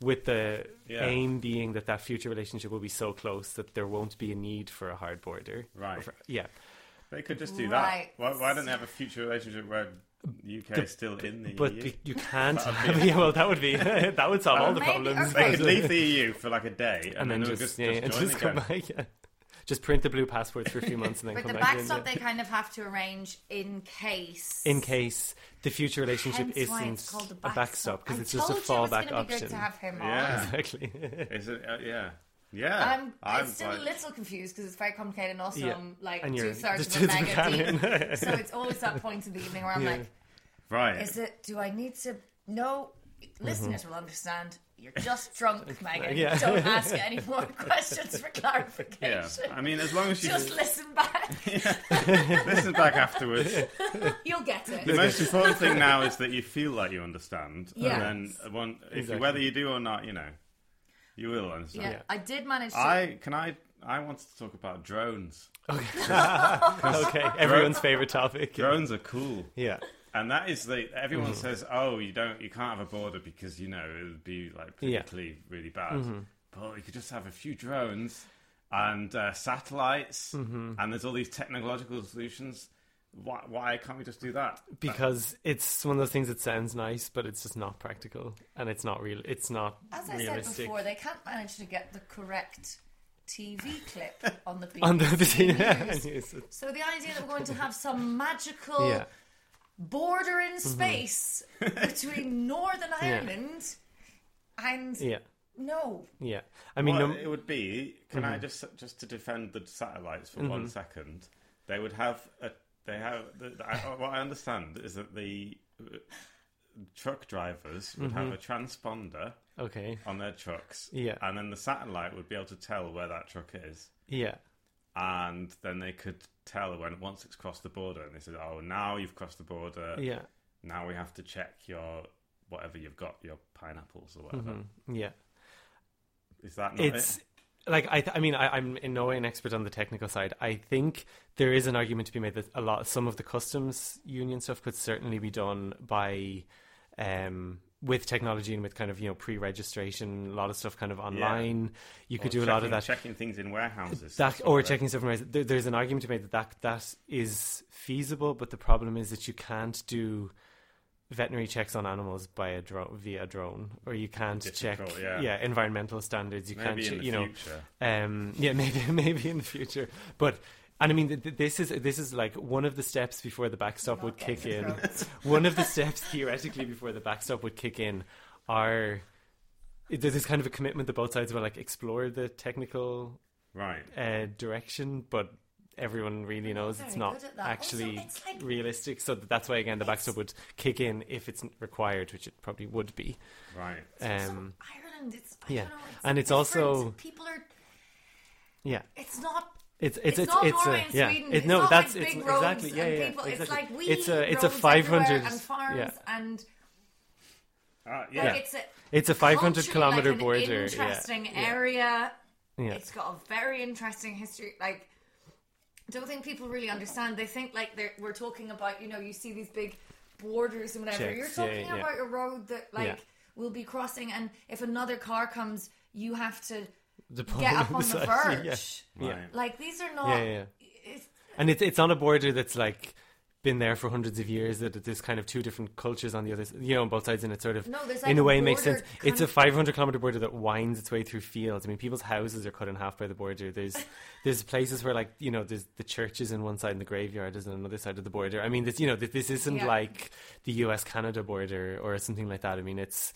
with the Yeah. aim being that that future relationship will be so close that there won't be a need for a hard border. Right. For- yeah. They could just do Right. that. Why, why don't they have a future relationship where the UK is still in the But EU? be- you can't. Have, yeah, well, that would be that would solve all the Maybe- problems. They could leave the EU for like a day and, and then it would just, just, yeah, just and join just come again. back. Yeah. Just print the blue passports for a few months and then But come the back backstop in. they kind of have to arrange in case. in case the future relationship Hence why isn't it's called a a backstop because I it's just a told you it was fallback gonna be option. Good to have him on. Yeah. Exactly. Is it? Uh, yeah. Yeah. I'm, I'm I'm still like- a little confused because it's very complicated and also Yeah. I'm like And you're two thirds just of a two-thirds of mega canon. deep. so it's always that point in the evening where I'm Yeah. like, right. is it, do I need to, no, Mm-hmm. listeners will understand. You're just drunk, Megan. Yeah. Don't ask any more questions for clarification. yeah. I mean, as long as you Just listen back. listen back afterwards. You'll get it. The most important thing now is that you feel like you understand, Yeah. and then uh, one, if Exactly. whether you do or not, you know, you will understand. Yeah, Yeah. I did manage to. I can I I wanted to talk about drones. okay, everyone's favorite topic. Drones are cool, Yeah. And that is the everyone Mm-hmm. says, oh, you don't, you can't have a border because you know it would be like Yeah. politically really bad. Mm-hmm. But you could just have a few drones and uh, satellites, Mm-hmm. and there's all these technological solutions. Why, why can't we just do that? Because it's one of those things that sounds nice, but it's just not practical, and it's not real. It's not As I realistic. said before, they can't manage to get the correct TV clip on the BBC On the, News. News. So the idea that we're going to have some magical yeah, border in space between Northern Yeah. Ireland and yeah, no, yeah. I mean, Well, no, Mm-hmm. it would be. Can I just just to defend the satellites for one second? They would have a. They have. The, the, I, what I understand is that the uh, truck drivers would have a transponder okay, on their trucks, Mm-hmm. Yeah. and then the satellite would be able to tell where that truck is, yeah, and then they could tell when once it's crossed the border, and they said, "Oh, now you've crossed the border. yeah, Now we have to check your whatever you've got, your pineapples or whatever." mm, yeah. Is that not It's it? like I, th- I mean, I, I'm in no way an expert on the technical side. I think there is an argument to be made that a lot, some of the customs union stuff could certainly be done by, um, with technology and with kind of you know pre-registration, a lot of stuff kind of online. You could Or do a lot of that. Checking things in warehouses. That or checking stuff from there, there's an argument to make that, that that is feasible, but the problem is that you can't do veterinary checks on animals by a drone via drone, or you can't check Difficult, yeah. environmental standards. You can't, in the you know, future. um, yeah, maybe maybe in the future, but. And I mean, th- th- this is this is like one of the steps before the backstop would kick in. one of the steps theoretically before the backstop would kick in are there's this kind of a commitment that both sides will like explore the technical Right. uh, direction, but everyone really knows it's not good at that. actually Also, it's like- realistic. So that's why again the backstop would kick in if it's required, which it probably would be. Right. Um, so Ireland, it's I yeah. don't know, it's And it's different. also- people are. yeah, It's not. It's it's It's it's not it's, Norway a and yeah. Sweden. It, It's no, not that's like it's big exactly roads yeah and yeah. people, exactly. It's like we it's a it's a roads five everywhere hundred and farms yeah. and Uh, like, yeah. it's a It's a five hundred kilometer like, an border. Interesting yeah, area. Yeah. It's got a very interesting history. Like, don't think people really understand. They think like they're, we're talking about. You know, you see these big borders and whatever. Checks, You're talking yeah. about a road that like Yeah. will be crossing, and if another car comes, you have to The get up on the verge. Yeah. yeah. Right. Like these are not. Yeah, yeah, yeah. It's, and it's it's on a border that's like been there for hundreds of years. That there's kind of two different cultures on the other, s- you know, on both sides, and it sort of No, there's in like a a way it makes sense. border It's a 500 kilometer border that winds its way through fields. I mean, people's houses are cut in half by the border. There's there's places where like you know there's the churches in one side and the graveyard is on another side of the border. I mean, this you know this, this isn't Yeah. like the U.S. Canada border or something like that. I mean, it's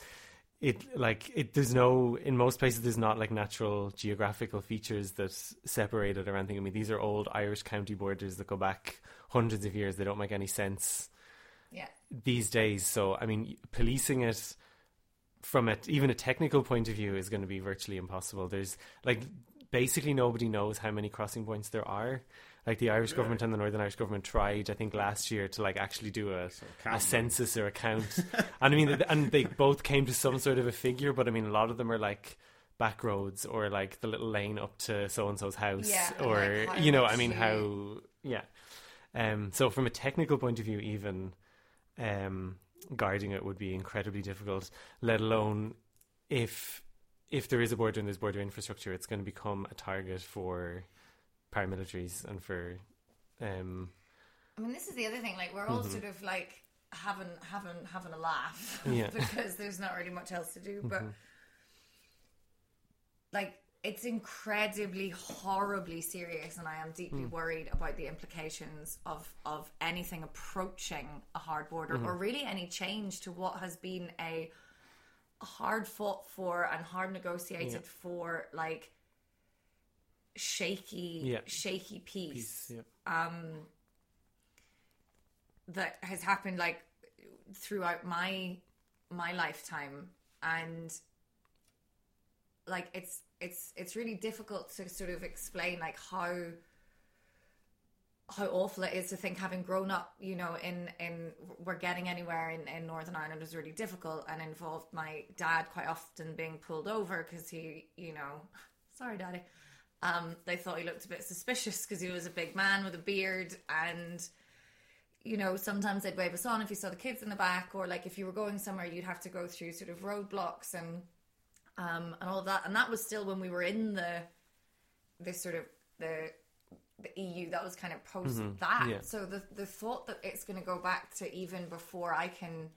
it like it there's no in most places there's not like natural geographical features that separate it or anything. I mean these are old Irish county borders that go back hundreds of years. They don't make any sense yeah. these days. So I mean policing it from a even a technical point of view is going to be virtually impossible. There's like basically nobody knows how many crossing points there are. Like the Irish government and the Northern Irish government tried, I think, last year to like actually do a, So a census or a count. and I mean, and they both came to some sort of a figure, but I mean, a lot of them are like back roads or like the little lane up to so and so's house, Yeah, or like, you know, I mean, how yeah. Um, so from a technical point of view, even um, guarding it would be incredibly difficult. Let alone if if there is a border and there's border infrastructure, it's going to become a target for paramilitaries and for um, I mean, this is the other thing. Like, we're all mm-hmm. sort of like having having having a laugh Yeah. because there's not really much else to do. But mm-hmm. like, it's incredibly, horribly serious, and I am deeply mm. worried about the implications of of anything approaching a hard border, mm-hmm. or really any change to what has been a hard fought for and hard negotiated Yeah. for, like shaky, Yeah. shaky peace. Yeah. um that has happened like throughout my my lifetime and like it's it's it's really difficult to sort of explain like how how awful it is to think having grown up you know in in we're getting anywhere in, in northern ireland is really difficult and involved my dad quite often being pulled over because he you know sorry daddy um they thought he looked a bit suspicious because he was a big man with a beard and you know, sometimes they'd wave us on if you saw the kids in the back, or like if you were going somewhere, you'd have to go through sort of roadblocks and um and all that. And that was still when we were in the this sort of the the EU. That was kind of post that. yeah. So the the thought that it's going to go back to even before I can.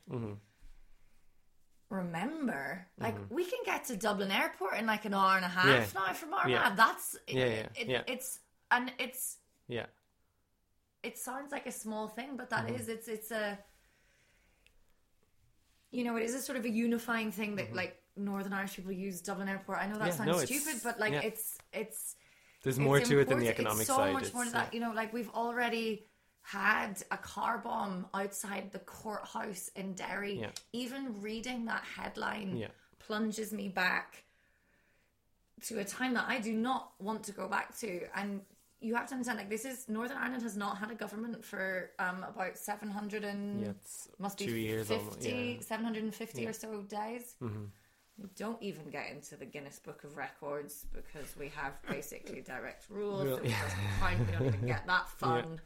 Remember, like we can get to Dublin Airport in like an hour and a half Yeah. now from our Yeah. That's Yeah, yeah, it, yeah. It's and it's Yeah. it sounds like a small thing, but that Mm-hmm. is it's it's a you know it is a sort of a unifying thing that like Northern Irish people use Dublin Airport. I know that Mm-hmm. Sounds no, stupid, but like it's it's There's it's more to it than the economic it's so side. much more to that. You know, like we've already had a car bomb outside the courthouse in Derry. Yeah. Even reading that headline Yeah. plunges me back to a time that I do not want to go back to. And you have to understand, like this is Northern Ireland has not had a government for um, about seven hundred and Yeah, must be years 50, yeah. Mm-hmm. 750 or so days. We don't even get into the Guinness Book of Records because we have basically direct rules. Well, so count. We don't even get that fun,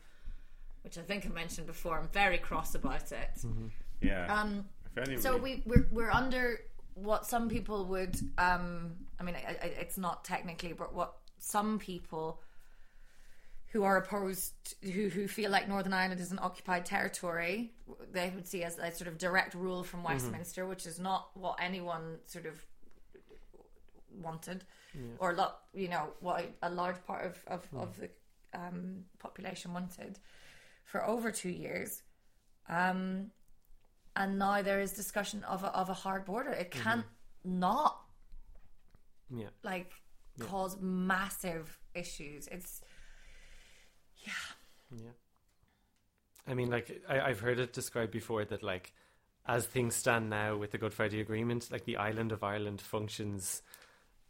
which I think I mentioned before. I'm very cross about it. Mm-hmm. Yeah. Um, I For anybody. So we we're, we're under what some people would. Um, I mean, I, I, it's not technically, but what some people who are opposed, who who feel like Northern Ireland is an occupied territory, they would see as a sort of direct rule from Westminster, which is not what anyone sort of wanted, or a lot, you know, what a large part of of, of the um, population wanted for over two years. Um, and now there is discussion of a, of a hard border. It can't not Yeah. like cause massive issues. It's Yeah. Yeah. I mean, like I, I've heard it described before that, like, as things stand now with the Good Friday Agreement, like the island of Ireland functions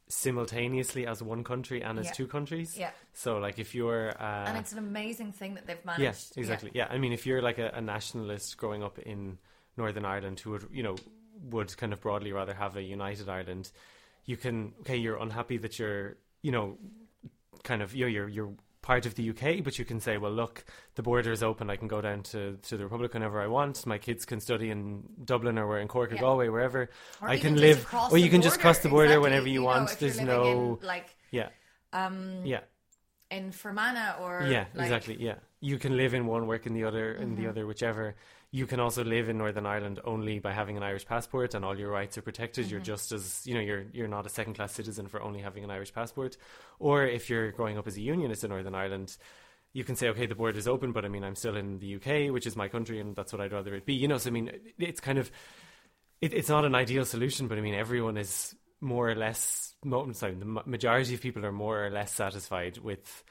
simultaneously as one country and as Yeah. two countries. yeah, So, like, if you're, uh, and it's an amazing thing that they've managed. yeah, exactly. Yeah. I mean, if you're like a, a nationalist growing up in Northern Ireland who would, you know, would kind of broadly rather have a united Ireland, you can okay, you're unhappy that you're, you know, kind of you're you're, you're part of the UK, but you can say, well, look, the border is open. I can go down to, to the Republic whenever I want. My kids can study in Dublin or where in Cork or Yeah. Galway, wherever. Or I can live, or you can just cross the border Exactly. whenever you, know, want. There's no, in, like yeah, um yeah. in Fermanagh or yeah like, exactly yeah you can live in one work in the other in Mm-hmm. the other whichever you can also live in northern ireland only by having an irish passport and all your rights are protected you're Mm-hmm. just as you know you're you're not a second class citizen for only having an irish passport or if you're growing up as a unionist in northern ireland you can say okay the border is open but i mean i'm still in the uk which is my country and that's what i'd rather it be you know so i mean it's kind of it, it's not an ideal solution, but I mean, everyone is more or less. Sorry, the majority of people are more or less satisfied with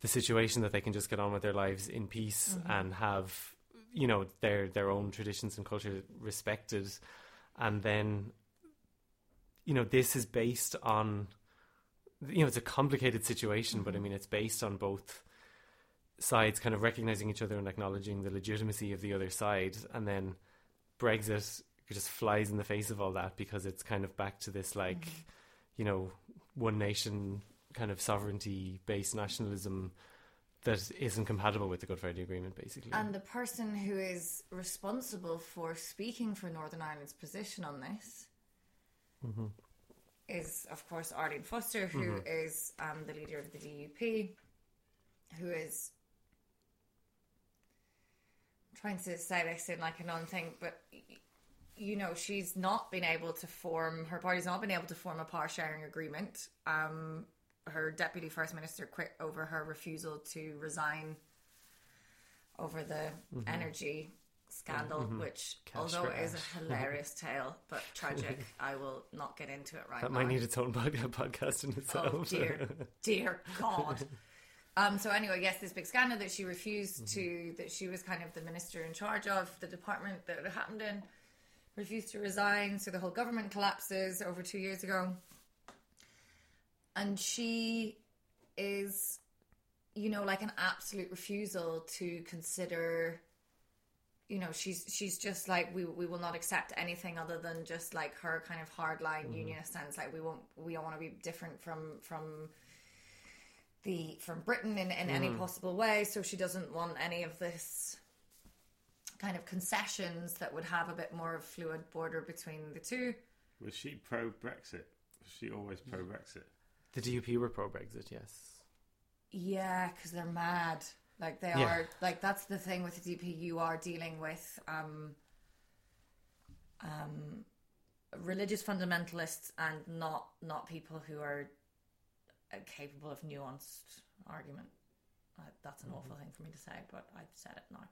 the situation that they can just get on with their lives in peace and have, you know, their their own traditions and culture respected, and then, you know, this is based on, you know, it's a complicated situation, but I mm-hmm. mean, it's based on both sides kind of recognizing each other and acknowledging the legitimacy of the other side, and then Brexit just flies in the face of all that because it's kind of back to this mm-hmm. like you know one nation kind of sovereignty based nationalism that isn't compatible with the Good Friday Agreement basically. And the person who is responsible for speaking for Northern Ireland's position on this is, of course, Arlene Foster, who is um, the leader of the DUP, who is I'm trying to say this in like a non thing, but you know, she's not been able to form her party's not been able to form a power sharing agreement. Um, her deputy first minister quit over her refusal to resign over the mm-hmm. energy scandal, mm-hmm. which, Cash although it is a hilarious tale but tragic, I will not get into it right that now. That might need its own podcast in oh, itself. Oh dear, dear God. Um, so anyway, yes, this big scandal that she refused mm-hmm. to, that she was kind of the minister in charge of the department that it happened in, refused to resign. So the whole government collapses over two years ago, and she is, you know, like an absolute refusal to consider. You know, she's she's just like we we will not accept anything other than just like her kind of hardline mm-hmm. unionist stance. Like we won't we don't want to be different from from the from Britain in, in any mm. possible way. So she doesn't want any of this kind of concessions that would have a bit more of fluid border between the two. Was she pro Brexit? Was she always pro Brexit? The DUP were pro Brexit, yes. Yeah, because they're mad. Like they Yeah. are. Like that's the thing with the DUP. You are dealing with um, um, religious fundamentalists and not not people who are uh, capable of nuanced argument. Uh, that's an awful thing for me to say, but I've said it now.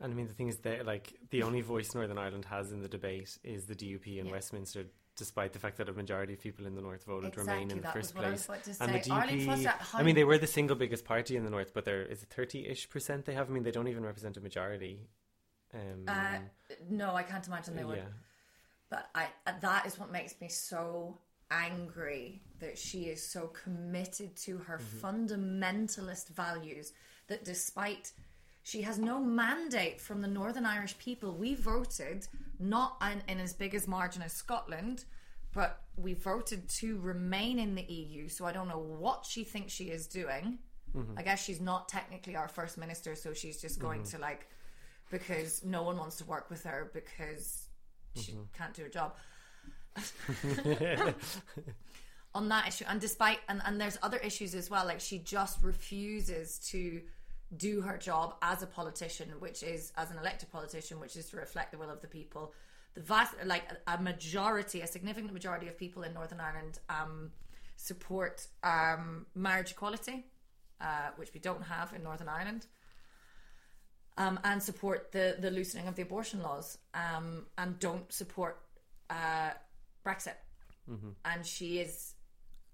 And I mean, the thing is that like the only voice Northern Ireland has in the debate is the DUP in Yeah. Westminster, despite the fact that a majority of people in the North voted Remain in the first I place. was about to And the. DUP—I mean, they were the single biggest party in the North, but there is it thirty-ish percent they have. I mean, they don't even represent a majority. Um, Uh, no, I can't imagine they would. yeah, But I that is what makes me so angry that she is so committed to her fundamentalist values that despite she has no mandate from the Northern Irish people. We voted not in, in as big as margin as Scotland, but we voted to remain in the EU. So I don't know what she thinks she is doing. Mm-hmm. I guess she's not technically our first minister, so she's just going mm-hmm. to like because no one wants to work with her because she mm-hmm. can't do her job. on that issue and despite and, and there's other issues as well like she just refuses to do her job as a politician which is as an elected politician which is to reflect the will of the people. The vast like a majority a significant majority of people in northern ireland um, support um, marriage equality uh, which we don't have in northern ireland um, and support the the loosening of the abortion laws um, and don't support uh, brexit. And she is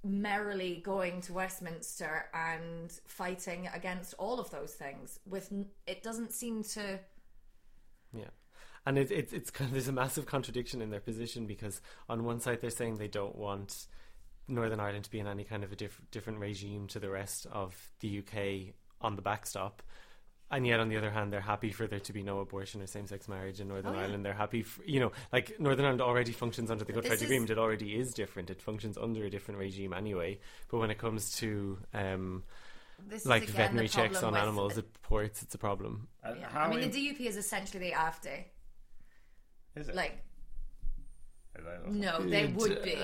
merrily going to Westminster and fighting against all of those things. With it doesn't seem to. Yeah. And it, it, it's kind of, there's a massive contradiction in their position because on one side they're saying they don't want Northern Ireland to be in any kind of a diff- different regime to the rest of the UK on the backstop. And yet, on the other hand, they're happy for there to be no abortion or same-sex marriage in Northern Oh, yeah. Ireland. They're happy, for, you know, like Northern Ireland already functions under the Good This Friday Agreement. It already is different. It functions under a different regime anyway. But when it comes to um, This like is again veterinary checks on animals at ports, it's a problem. Uh, Yeah. I mean, im- the DUP is essentially the AFD. is it? Like, no, they It, would be.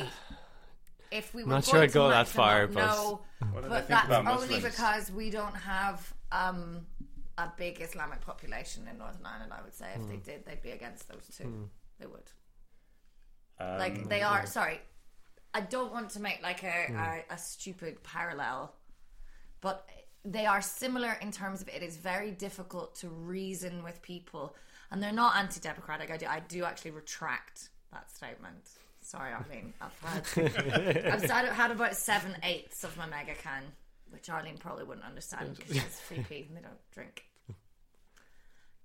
If we were Not sure I'd go that far, up, but- no, What do they but that's only because we don't have um, a big Islamic population in Northern Ireland. I would say if Hmm. they did, they'd be against those two. They would. Um, like they are sorry i don't want to make like a, Hmm. a, a stupid parallel but they are similar in terms of it is very difficult to reason with people and they're not anti-democratic i do, I do actually retract that statement sorry arlene i've had i've had, had about seven eighths of my mega can which arlene probably wouldn't understand because she's freaky and they don't drink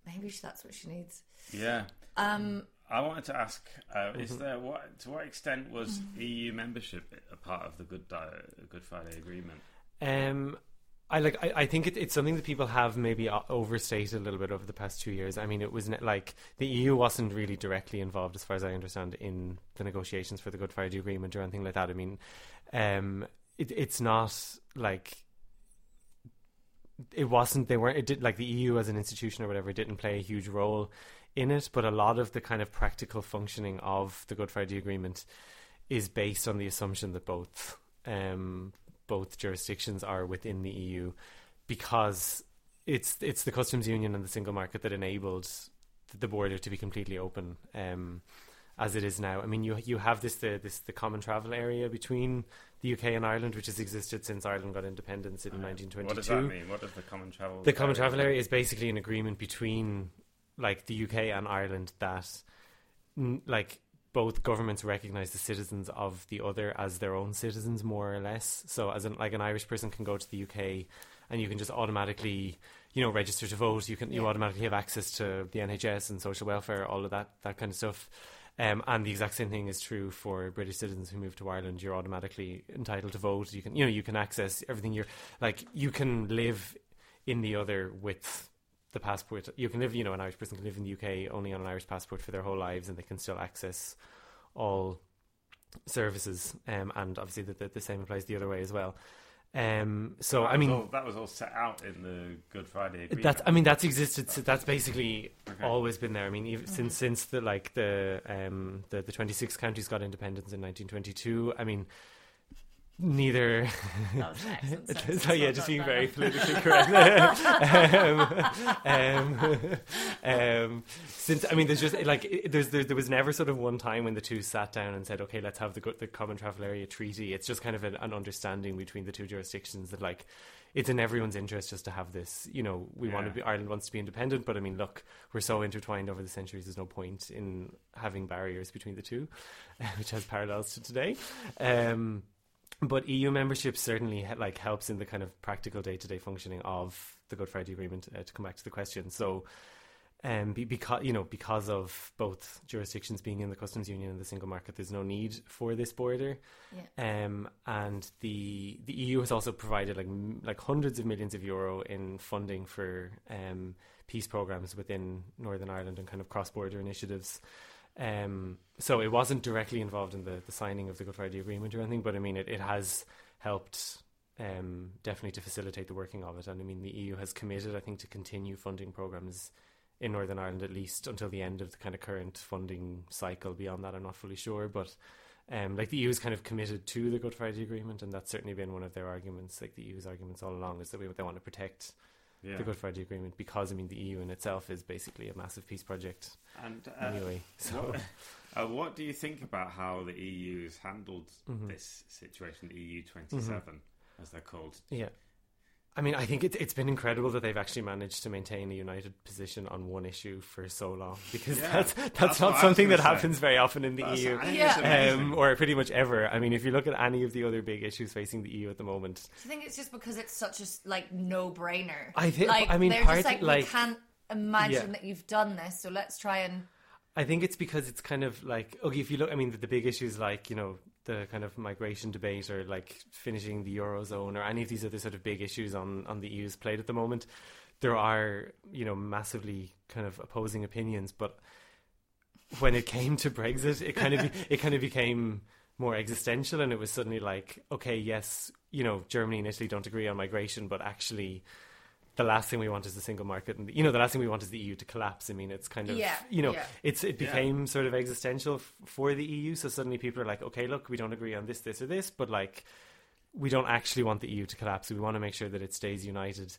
maybe that's what she needs Yeah. um I wanted to ask: uh, Mm-hmm. Is there what to what extent was EU membership a part of the Good Di- Good Friday Agreement? Um, I like. I, I think it, it's something that people have maybe overstated a little bit over the past two years. I mean, it was ne- like the EU wasn't really directly involved, as far as I understand, in the negotiations for the Good Friday Agreement or anything like that. I mean, um, it, it's not like it wasn't. They weren't. It did like the EU as an institution or whatever didn't play a huge role in it, but a lot of the kind of practical functioning of the Good Friday Agreement is based on the assumption that both um, both jurisdictions are within the EU because it's it's the customs union and the single market that enabled the border to be completely open um, as it is now. I mean, you you have this the this the common travel area between the UK and Ireland, which has existed since Ireland got independence in 1922. What does that mean? What does the common travel? The common travel area is basically an agreement between like the UK and Ireland that like both governments recognize the citizens of the other as their own citizens more or less. So as an like an Irish person can go to the UK and you can just automatically you know register to vote. You can you automatically have access to the NHS and social welfare, all of that that kind of stuff. Um, and the exact same thing is true for British citizens who move to Ireland. You're automatically entitled to vote. You can, you know, you can access everything. You're like, you can live in the other with the passport. You can live, you know, an Irish person can live in the UK only on an Irish passport for their whole lives, and they can still access all services. Um, and obviously, the, the, the same applies the other way as well. Um, so That I mean, all, that was all set out in the Good Friday Agreement. that's I mean that's existed. So that's basically Okay. always been there. I mean, even since since the like the um the the twenty six counties got independence in nineteen twenty two. I mean, neither. that was an excellent sentence. so yeah, just being very politically correct. um, um, um, since I mean, there's just like there's there, there was never sort of one time when the two sat down and said, okay, let's have the the common travel area treaty. It's just kind of an, an understanding between the two jurisdictions that like it's in everyone's interest just to have this. You know, we want to be Ireland wants to be independent, but I mean, look, we're so intertwined over the centuries. There's no point in having barriers between the two, which has parallels to today. Um, but EU membership certainly like helps in the kind of practical day to day functioning of the Good Friday Agreement. Uh, to come back to the question, so um, be, because you know because of both jurisdictions being in the customs union and the single market, there's no need for this border. Yeah. Um, and the the EU has also provided like m- like hundreds of millions of euro in funding for um, peace programs within Northern Ireland and kind of cross border initiatives. Um, so it wasn't directly involved in the, the signing of the Good Friday Agreement or anything, but I mean it, it has helped um, definitely to facilitate the working of it. And I mean the EU has committed, I think, to continue funding programs in Northern Ireland at least until the end of the kind of current funding cycle. Beyond that, I'm not fully sure, but. Um, like the EU is kind of committed to the Good Friday Agreement, and that's certainly been one of their arguments. Like the EU's arguments all along is that we, they want to protect Yeah. the Good Friday Agreement because I mean the EU in itself is basically a massive peace project And uh, anyway. So what, uh, what do you think about how the EU has handled Mhm. this situation? The EU 27, as they're called. yeah, I mean I think it's it's been incredible that they've actually managed to maintain a united position on one issue for so long because Yeah, that's that's, that's not something that say. happens very often in the That's- EU. Yeah. Um, or pretty much ever. I mean, if you look at any of the other big issues facing the EU at the moment, I think it's just because it's such a like no brainer? I think. like I mean, they're part- just like, like- we can't imagine Yeah. that you've done this, so let's try and I think it's because it's kind of like okay, if you look, I mean, the, the big issues like you know the kind of migration debate or like finishing the eurozone or any of these other sort of big issues on on the EU's plate at the moment, there are you know massively kind of opposing opinions. But when it came to Brexit, it kind of it kind of became more existential, and it was suddenly like okay, yes, you know, Germany and Italy don't agree on migration, but actually. The last thing we want is the single market, and you know the last thing we want is the EU to collapse. I mean, it's kind of Yeah, you know yeah. it's it Yeah. became sort of existential f- for the EU. So suddenly people are like, okay, look, we don't agree on this, this, or this, but like we don't actually want the EU to collapse. We want to make sure that it stays united.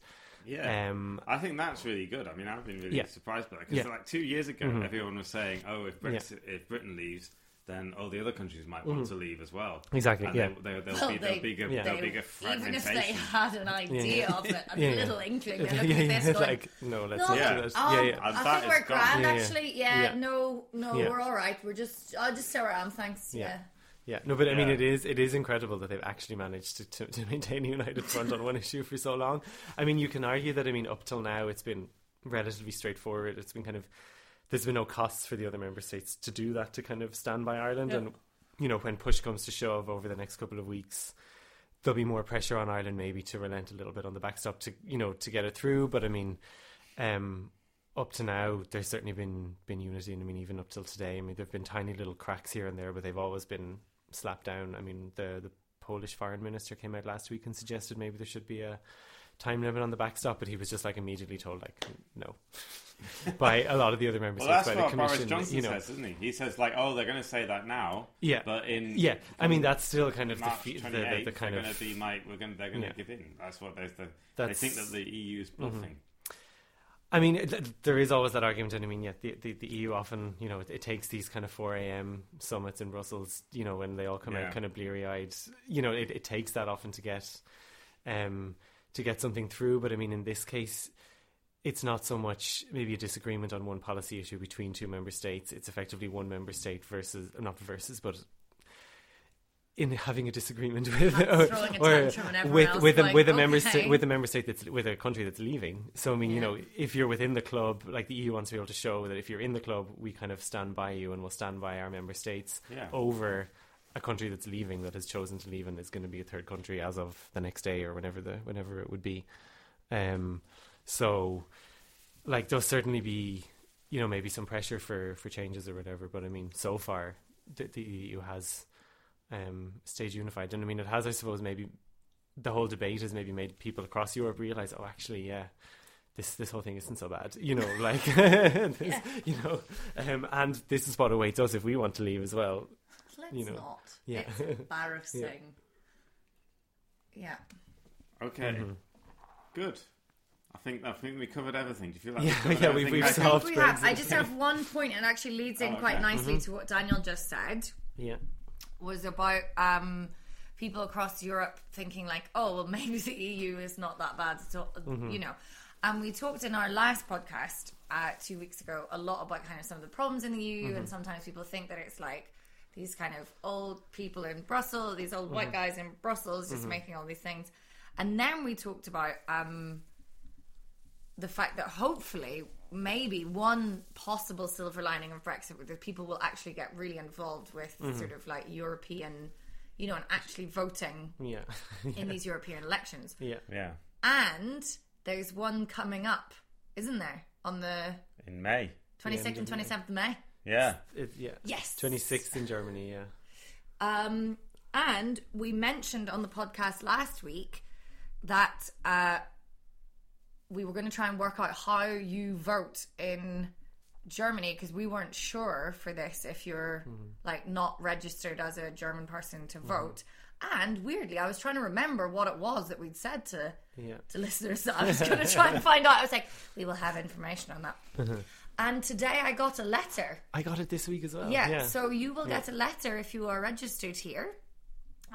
Yeah. Um, I think that's really good. I mean, I've been really Yeah. surprised by that because Yeah. like two years ago, Mhm. everyone was saying, "Oh, if Brexit, if Britain leaves, then all the other countries might want to leave as well." Exactly, And yeah. there, there, there'll Well, be there'll they- be a, Yeah. there'll be a even if they had an idea Yeah. of it, a Yeah, yeah. little inkling, they yeah, look yeah, at this going, like no, let's no, not Yeah. do that. um, yeah, yeah. I that think we're gone. grand, Yeah, yeah. actually. Yeah, Yeah. no, no, Yeah. we're all right. We're just, I'll just stay where I am, thanks. Yeah. Yeah. Yeah, no, but I mean, Yeah. it is it is incredible that they've actually managed to, to, to maintain a united front on one issue for so long. I mean, you can argue that I mean, up till now, it's been relatively straightforward. It's been kind of there's been no costs for the other member states to do that to kind of stand by Ireland, Yeah. and you know, when push comes to shove over the next couple of weeks, there'll be more pressure on Ireland maybe to relent a little bit on the backstop to you know to get it through. But I mean, um, up to now, there's certainly been been unity, and I mean, even up till today, I mean, there've been tiny little cracks here and there, but they've always been slapped down. I mean, the the Polish foreign minister came out last week and suggested maybe there should be a time limit on the backstop, but he was just like immediately told like no by a lot of the other member Well, that's by the what Boris commission. Johnson you know, says, isn't he? He says like, "Oh, they're going to say that now, yeah, but in yeah. I mean, that's still kind of the, March the, 28th, the, the kind they're of going to be like, we're going, they're going to Yeah. give in." That's what they, they, they think that the EU is bluffing. I mean, there is always that argument, and I mean, yeah, the, the, the EU often, you know, it, it takes these kind of 4 a.m. summits in Brussels, you know, when they all come Yeah. out kind of bleary eyed, you know, it, it takes that often to get, um, to get something through. But I mean, in this case, it's not so much maybe a disagreement on one policy issue between two member states. It's effectively one member state versus, not versus, but in having a disagreement with or, a or tantrum and everyone with else with a, going, with a member state with a member state that's with a country that's leaving. So I mean, you know, if you're within the club, like the EU wants to be able to show that if you're in the club, we kind of stand by you and we'll stand by our member states Yeah. over a country that's leaving that has chosen to leave and is going to be a third country as of the next day or whenever the whenever it would be. Um, so like there'll certainly be you know maybe some pressure for for changes or whatever, but I mean so far the, the EU has um, stayed unified, and I mean it has I suppose maybe the whole debate has maybe made people across Europe realize oh actually yeah this this whole thing isn't so bad you know like this, you know um, and this is what awaits us if we want to leave as well Let's you know, not. yeah. It's embarrassing. Yeah. Okay, Mhm. good. I think I think we covered everything. Do you feel like Yeah, we covered yeah, we've- everything? we've I solved- we have. I just have one point, and actually leads in Oh, quite okay. nicely to what Daniel just said. yeah Was about um, people across Europe thinking like, oh, well, maybe the EU is not that bad, so you know. And we talked in our last podcast uh, two weeks ago a lot about kind of some of the problems in the EU, and sometimes people think that it's like these kind of old people in Brussels, these old white guys in Brussels, just making all these things. And then we talked about um, the fact that hopefully maybe one possible silver lining of Brexit was that people will actually get really involved with sort of like European, you know, and actually voting yeah. In these European elections. yeah. Yeah, And there's one coming up, isn't there, on the in May. 26th and 27th of May? Yeah, it, yeah. Yes. 26th in Germany yeah. Um, and we mentioned on the podcast last week that uh, we were going to try and work out how you vote in Germany because we weren't sure for this if you're like not registered as a German person to vote. And weirdly, I was trying to remember what it was that we'd said to Yeah. to listeners that I was going to try and find out. I was like, we will have information on that. and today I got a letter. I got it this week as well. Yeah, Yeah. so you will get a letter if you are registered here.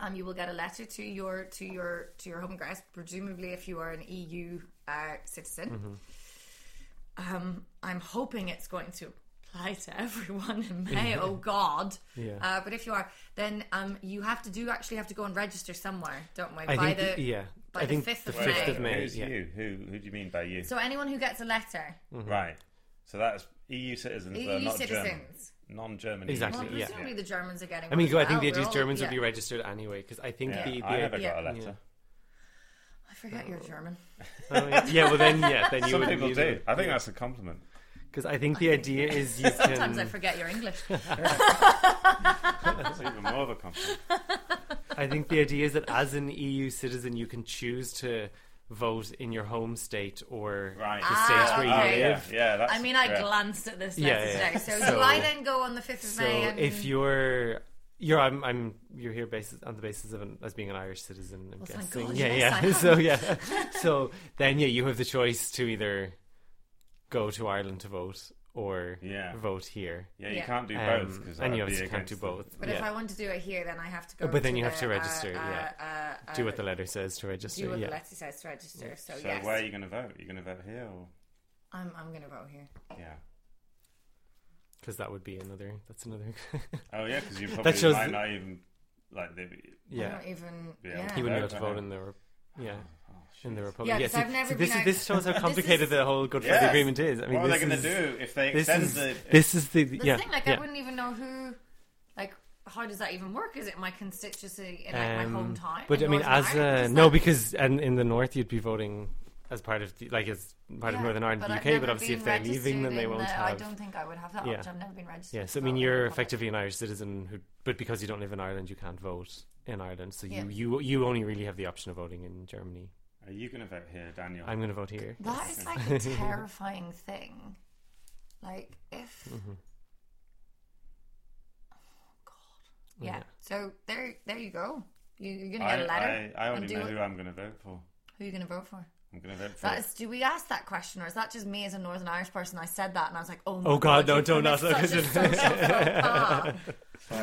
Um, you will get a letter to your to your to your home address, presumably if you are an EU uh, citizen. Mm-hmm. Um, I'm hoping it's going to apply to everyone in May. oh God! Yeah. Uh, but if you are, then um, you have to do actually have to go and register somewhere, don't we? I by think the yeah. by I the think 5th the of fifth May. of May. Who's yeah. you? Who who do you mean by you? So anyone who gets a letter, Right. So that's EU citizens EU not German. citizens. Non-German. Exactly, Well, yeah. presumably the Germans are getting. I mean, I think well. the idea We're all- Germans yeah. would be registered anyway because I think Yeah, the, the I never Yeah. got a letter. I forget you're German. Oh, yeah. yeah, well then, yeah, then you Some would people do. I think that's a compliment. because I think the idea is you can. Sometimes I can. forget your English. That's even more of a compliment. I think the idea is that as an EU citizen, you can choose to vote in your home state or Right. the Ah, states where you okay. yeah, live. yeah. That's I mean, I yeah. glanced at this Yeah, yeah. So, So- do I then go on the fifth of So May? And if you're you're I'm, I'm you're here basis on the basis of an, as being an Irish citizen. I'm Well, thank guessing. God, yeah, yes, I yeah. am. So yeah, so then yeah, you have the choice to either go to Ireland to vote or Yeah. vote here. Yeah, you Yeah. can't do Um, both because and you obviously can't do both. but yeah. if I want to do it here, then I have to go. But then to you have the, to register, Uh, yeah. uh, uh, do what the letter says to register. do what yeah, the letter says to register. So, So yes, where are you going to vote? Are You're going to vote here or I'm I'm going to vote here. yeah? Because that would be another. That's another. Oh yeah, because you probably shows might the- not even like the I yeah, don't even. Yeah. Yeah. he wouldn't be able to vote in the. Re- yeah. Oh, In the. Republic, Yeah, yeah. 'cause see- I've never see, this been is this shows how complicated the whole Good Friday Yes. Agreement is. I mean, what are they going to do if they This extend is the? this is the The yeah thing, like, yeah. I wouldn't even know who, like, how does that even work? Is it my constituency in like Um, my hometown? But I mean, Northern as Ireland? uh, no, because and in the north you'd be voting as part of the, like as part of Northern Ireland, but the UK. But obviously, if they're leaving, then they won't the- have. I don't think I would have that Yeah. option. I've never been registered. Yeah, so I mean, you're effectively an Irish citizen who, but because you don't live in Ireland, you can't vote in Ireland. So you Yeah. you you only really have the option of voting in Germany. Are you going to vote here, Daniel? I'm going to vote here. That is like a terrifying thing. Like if. Mm-hmm. Oh God. Yeah. Yeah. So there, there you go. You, you're gonna get a letter. I, I and already do know it- who I'm going to vote for. Who are you gonna vote for? I'm going to vote for. That is, do we ask that question, or is that just me as a Northern Irish person? I said that, and I was like, "Oh, my Oh, God, no, you've don't ask that question. social faux pas."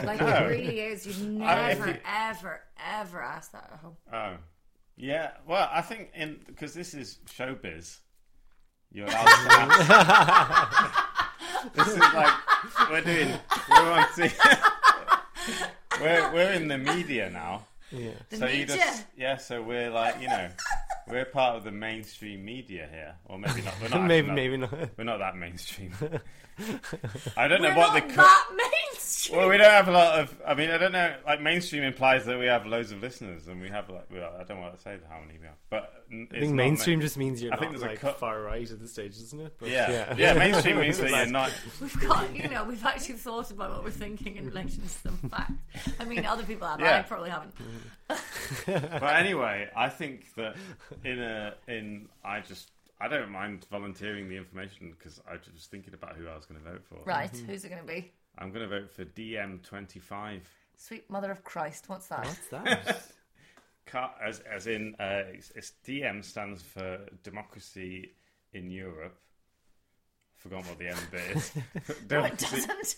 Like No. it really is. You've I- if never, you- ever, ever asked that at home. Oh, yeah. Well, I think in because this is showbiz, you're allowed to ask. this is like we're doing. We're on. T- we're we're in the media now. Yeah. The so you media. just yeah. So we're like you know, we're part of the mainstream media here, or maybe not. We're not maybe actually maybe not- not. We're not that mainstream. I don't know We're what not the. Co- that mainstream. Well, we don't have a lot of. I mean, I don't know. Like mainstream implies that we have loads of listeners, and we have like. Well, I don't want to say how many we have, but n- I it's think mainstream ma- just means you're I think not there's a like cut- far right at this stage, doesn't it? But, Yeah. yeah, Mainstream means that you're not. We've got, you know, we've actually thought about what we're thinking in relation to some facts. I mean, other people have. Yeah. I probably haven't. But anyway, I think that in a in I just I don't mind volunteering the information because I was just thinking about who I was going to vote for. Right, mm-hmm. who's it going to be? I'm going to vote for DiEM25. Sweet Mother of Christ. What's that? What's that? Car- as as in uh, it's, it's DM stands for democracy in Europe. Forgotten what the M bit is. No, it doesn't.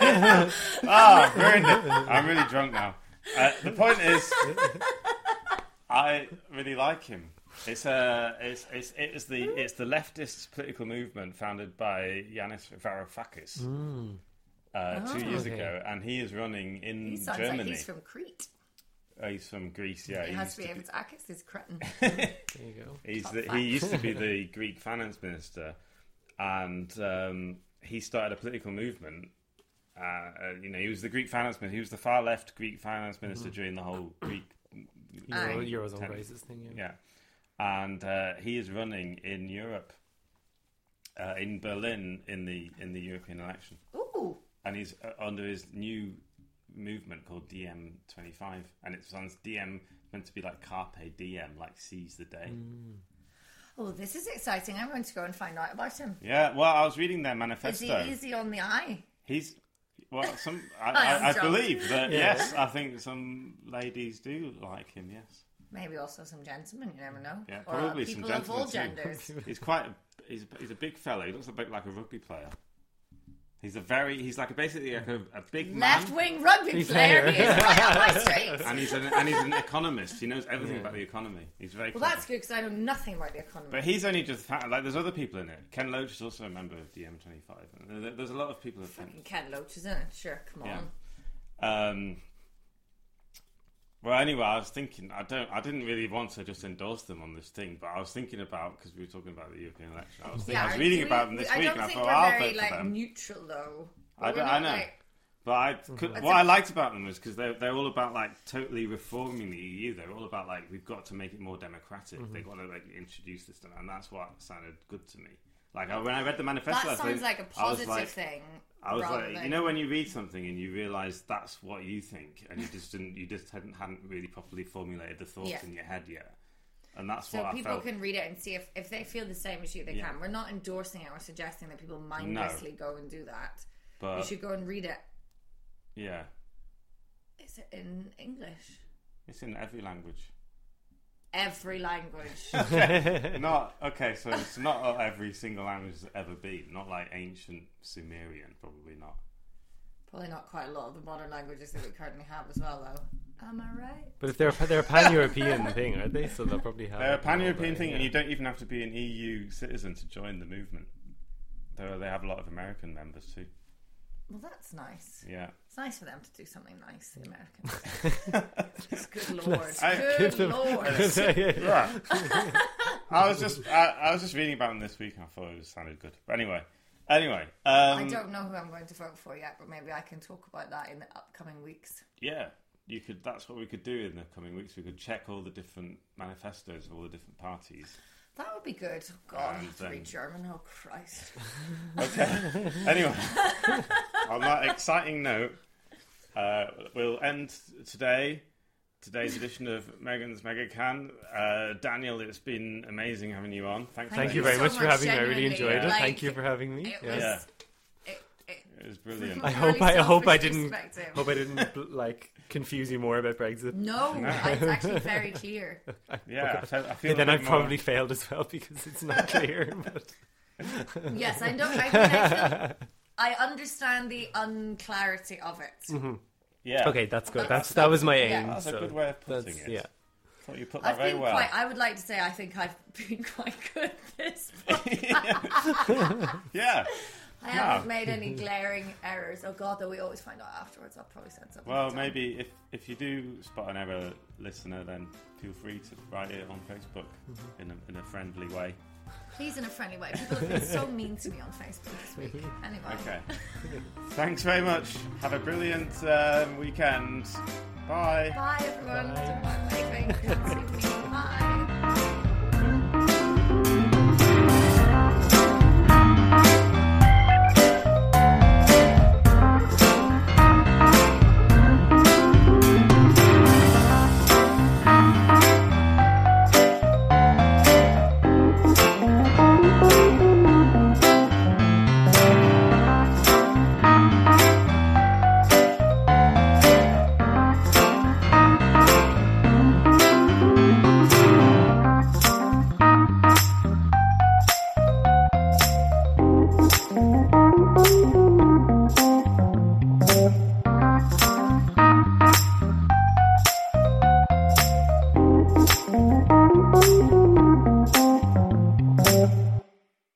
Ah, ruined it. I'm really drunk now. Uh, the point is, I really like him. It's a, it's, it's, it's the, it's the leftist political movement founded by Yanis Varoufakis uh, two Oh. years Okay. ago, and he is running in He sounds Germany. like he's from Crete. Oh, he's from Greece. Yeah, He he has used to be to able to access his cretin. There you go. He's the, he used to be the Greek finance minister, and um, he started a political movement. Uh, uh, you know, he was the Greek finance minister. He was the far left Greek finance minister during the whole Greek. Euro, Aye. Eurozone Ten- crisis thing. Yeah. Yeah, and uh, he is running in Europe, uh, in Berlin, in the in the European election, Ooh. and he's uh, under his new movement called DiEM25, and it sounds DM meant to be like carpe diem, like seize the day. Oh, this is exciting. I'm going to go and find out about him. Yeah, well, I was reading their manifesto. Is manifesto. he easy on the eye? He's well, some I, I'm I, I believe that. Yeah. Yes, I think some ladies do like him. Yes, Maybe also some gentlemen, you never know. Yeah, or uh, probably some people of all gentlemen too. genders. he's quite. A, he's he's a big fella. He looks a bit like a rugby player. He's a very. He's like a, basically like a, a big man. Left wing rugby He's player. there. He is right up my street. and he's an and he's an economist. He knows everything Yeah. about the economy. He's very. Well, clever. that's good because I know nothing about the economy. But he's only just fa- like there's other people in it. Ken Loach is also a member of DiEM25. And there- There's a lot of people. Of Fucking Ken Loach, isn't it? Sure, come on. Yeah. Um, well, anyway, I was thinking. I don't. I didn't really want to just endorse them on this thing, but I was thinking about because we were talking about the European election. I was, thinking, I was reading do about them this I week, and I thought we're I'll very vote like for them. neutral though. I We're don't- I know. like- But I, could, what a- I liked about them was because they're, they're all about like totally reforming the EU. They're all about like we've got to make it more democratic. Mm-hmm. They've got to like introduce this, stuff, and that's what sounded good to me. Like I, when I read the manifesto, that I sounds think- like a positive like- thing. I was like, than- you know, when you read something and you realise that's what you think, and you just didn't, you just hadn't, hadn't really properly formulated the thoughts Yeah. in your head yet, and that's So what people I felt. can read it and see if, if they feel the same as you, they Yeah. can. We're not endorsing it or suggesting that people mindlessly go and do that. But you should go and read it. yeah, Is it in English? it's in every language. Every language. not okay, so it's not every single language has ever been. Not like ancient Sumerian, probably not. Probably not quite a lot of the modern languages that we currently have as well, though. Am I right? But if they're they're a pan-European thing, aren't they? So they'll probably have. They're a it and all pan-European that, thing, and you don't even have to be an EU citizen to join the movement. Though they have a lot of American members too. Well, that's nice. Yeah. It's nice for them to do something nice, the Americans. good lord. I- good Give them- lord. Yeah. I was just I, I was just reading about them this week and I thought it sounded good. But anyway, anyway, um, I don't know who I'm going to vote for yet, but maybe I can talk about that in the upcoming weeks. yeah, you could. That's what we could do in the coming weeks. We could check all the different manifestos of all the different parties. That would be good. Oh, God, I have to then- read German. Oh, Christ. Okay. anyway, on that exciting note, uh, we'll end today. Today's edition of Megan's Megacan. Uh, Daniel, it's been amazing having you on. Thanks. Thank for you you very so much for having me. I really genuinely. enjoyed it. Like, Thank you for having me. It Yeah. was. Yeah. It, was brilliant. I from hope a I, I hope I didn't hope I didn't like confuse you more about Brexit. No, it's actually very clear. Yeah, I, I feel. And then a I've more- probably failed as well because it's not clear. But Yes, I know. I, mean, I, I understand the unclarity of it. Mm-hmm. Yeah. okay, that's good. That's That's that was my yeah. aim. That's a good way of putting it. Yeah. I thought you put that I've very been well. quite. I would like to say I think I've been quite good at this. yeah. I haven't made any glaring errors. Oh God, though we always find out afterwards. I'll probably send something. Well, maybe if if you do spot an error, listener, then feel free to write it on Facebook mm-hmm. in, a, in a friendly way. Please, in a friendly way. People have been so mean to me on Facebook this week. Anyway. Okay. Thanks very much. Have a brilliant um, weekend. Bye. Bye, everyone. Bye. Bye. Bye.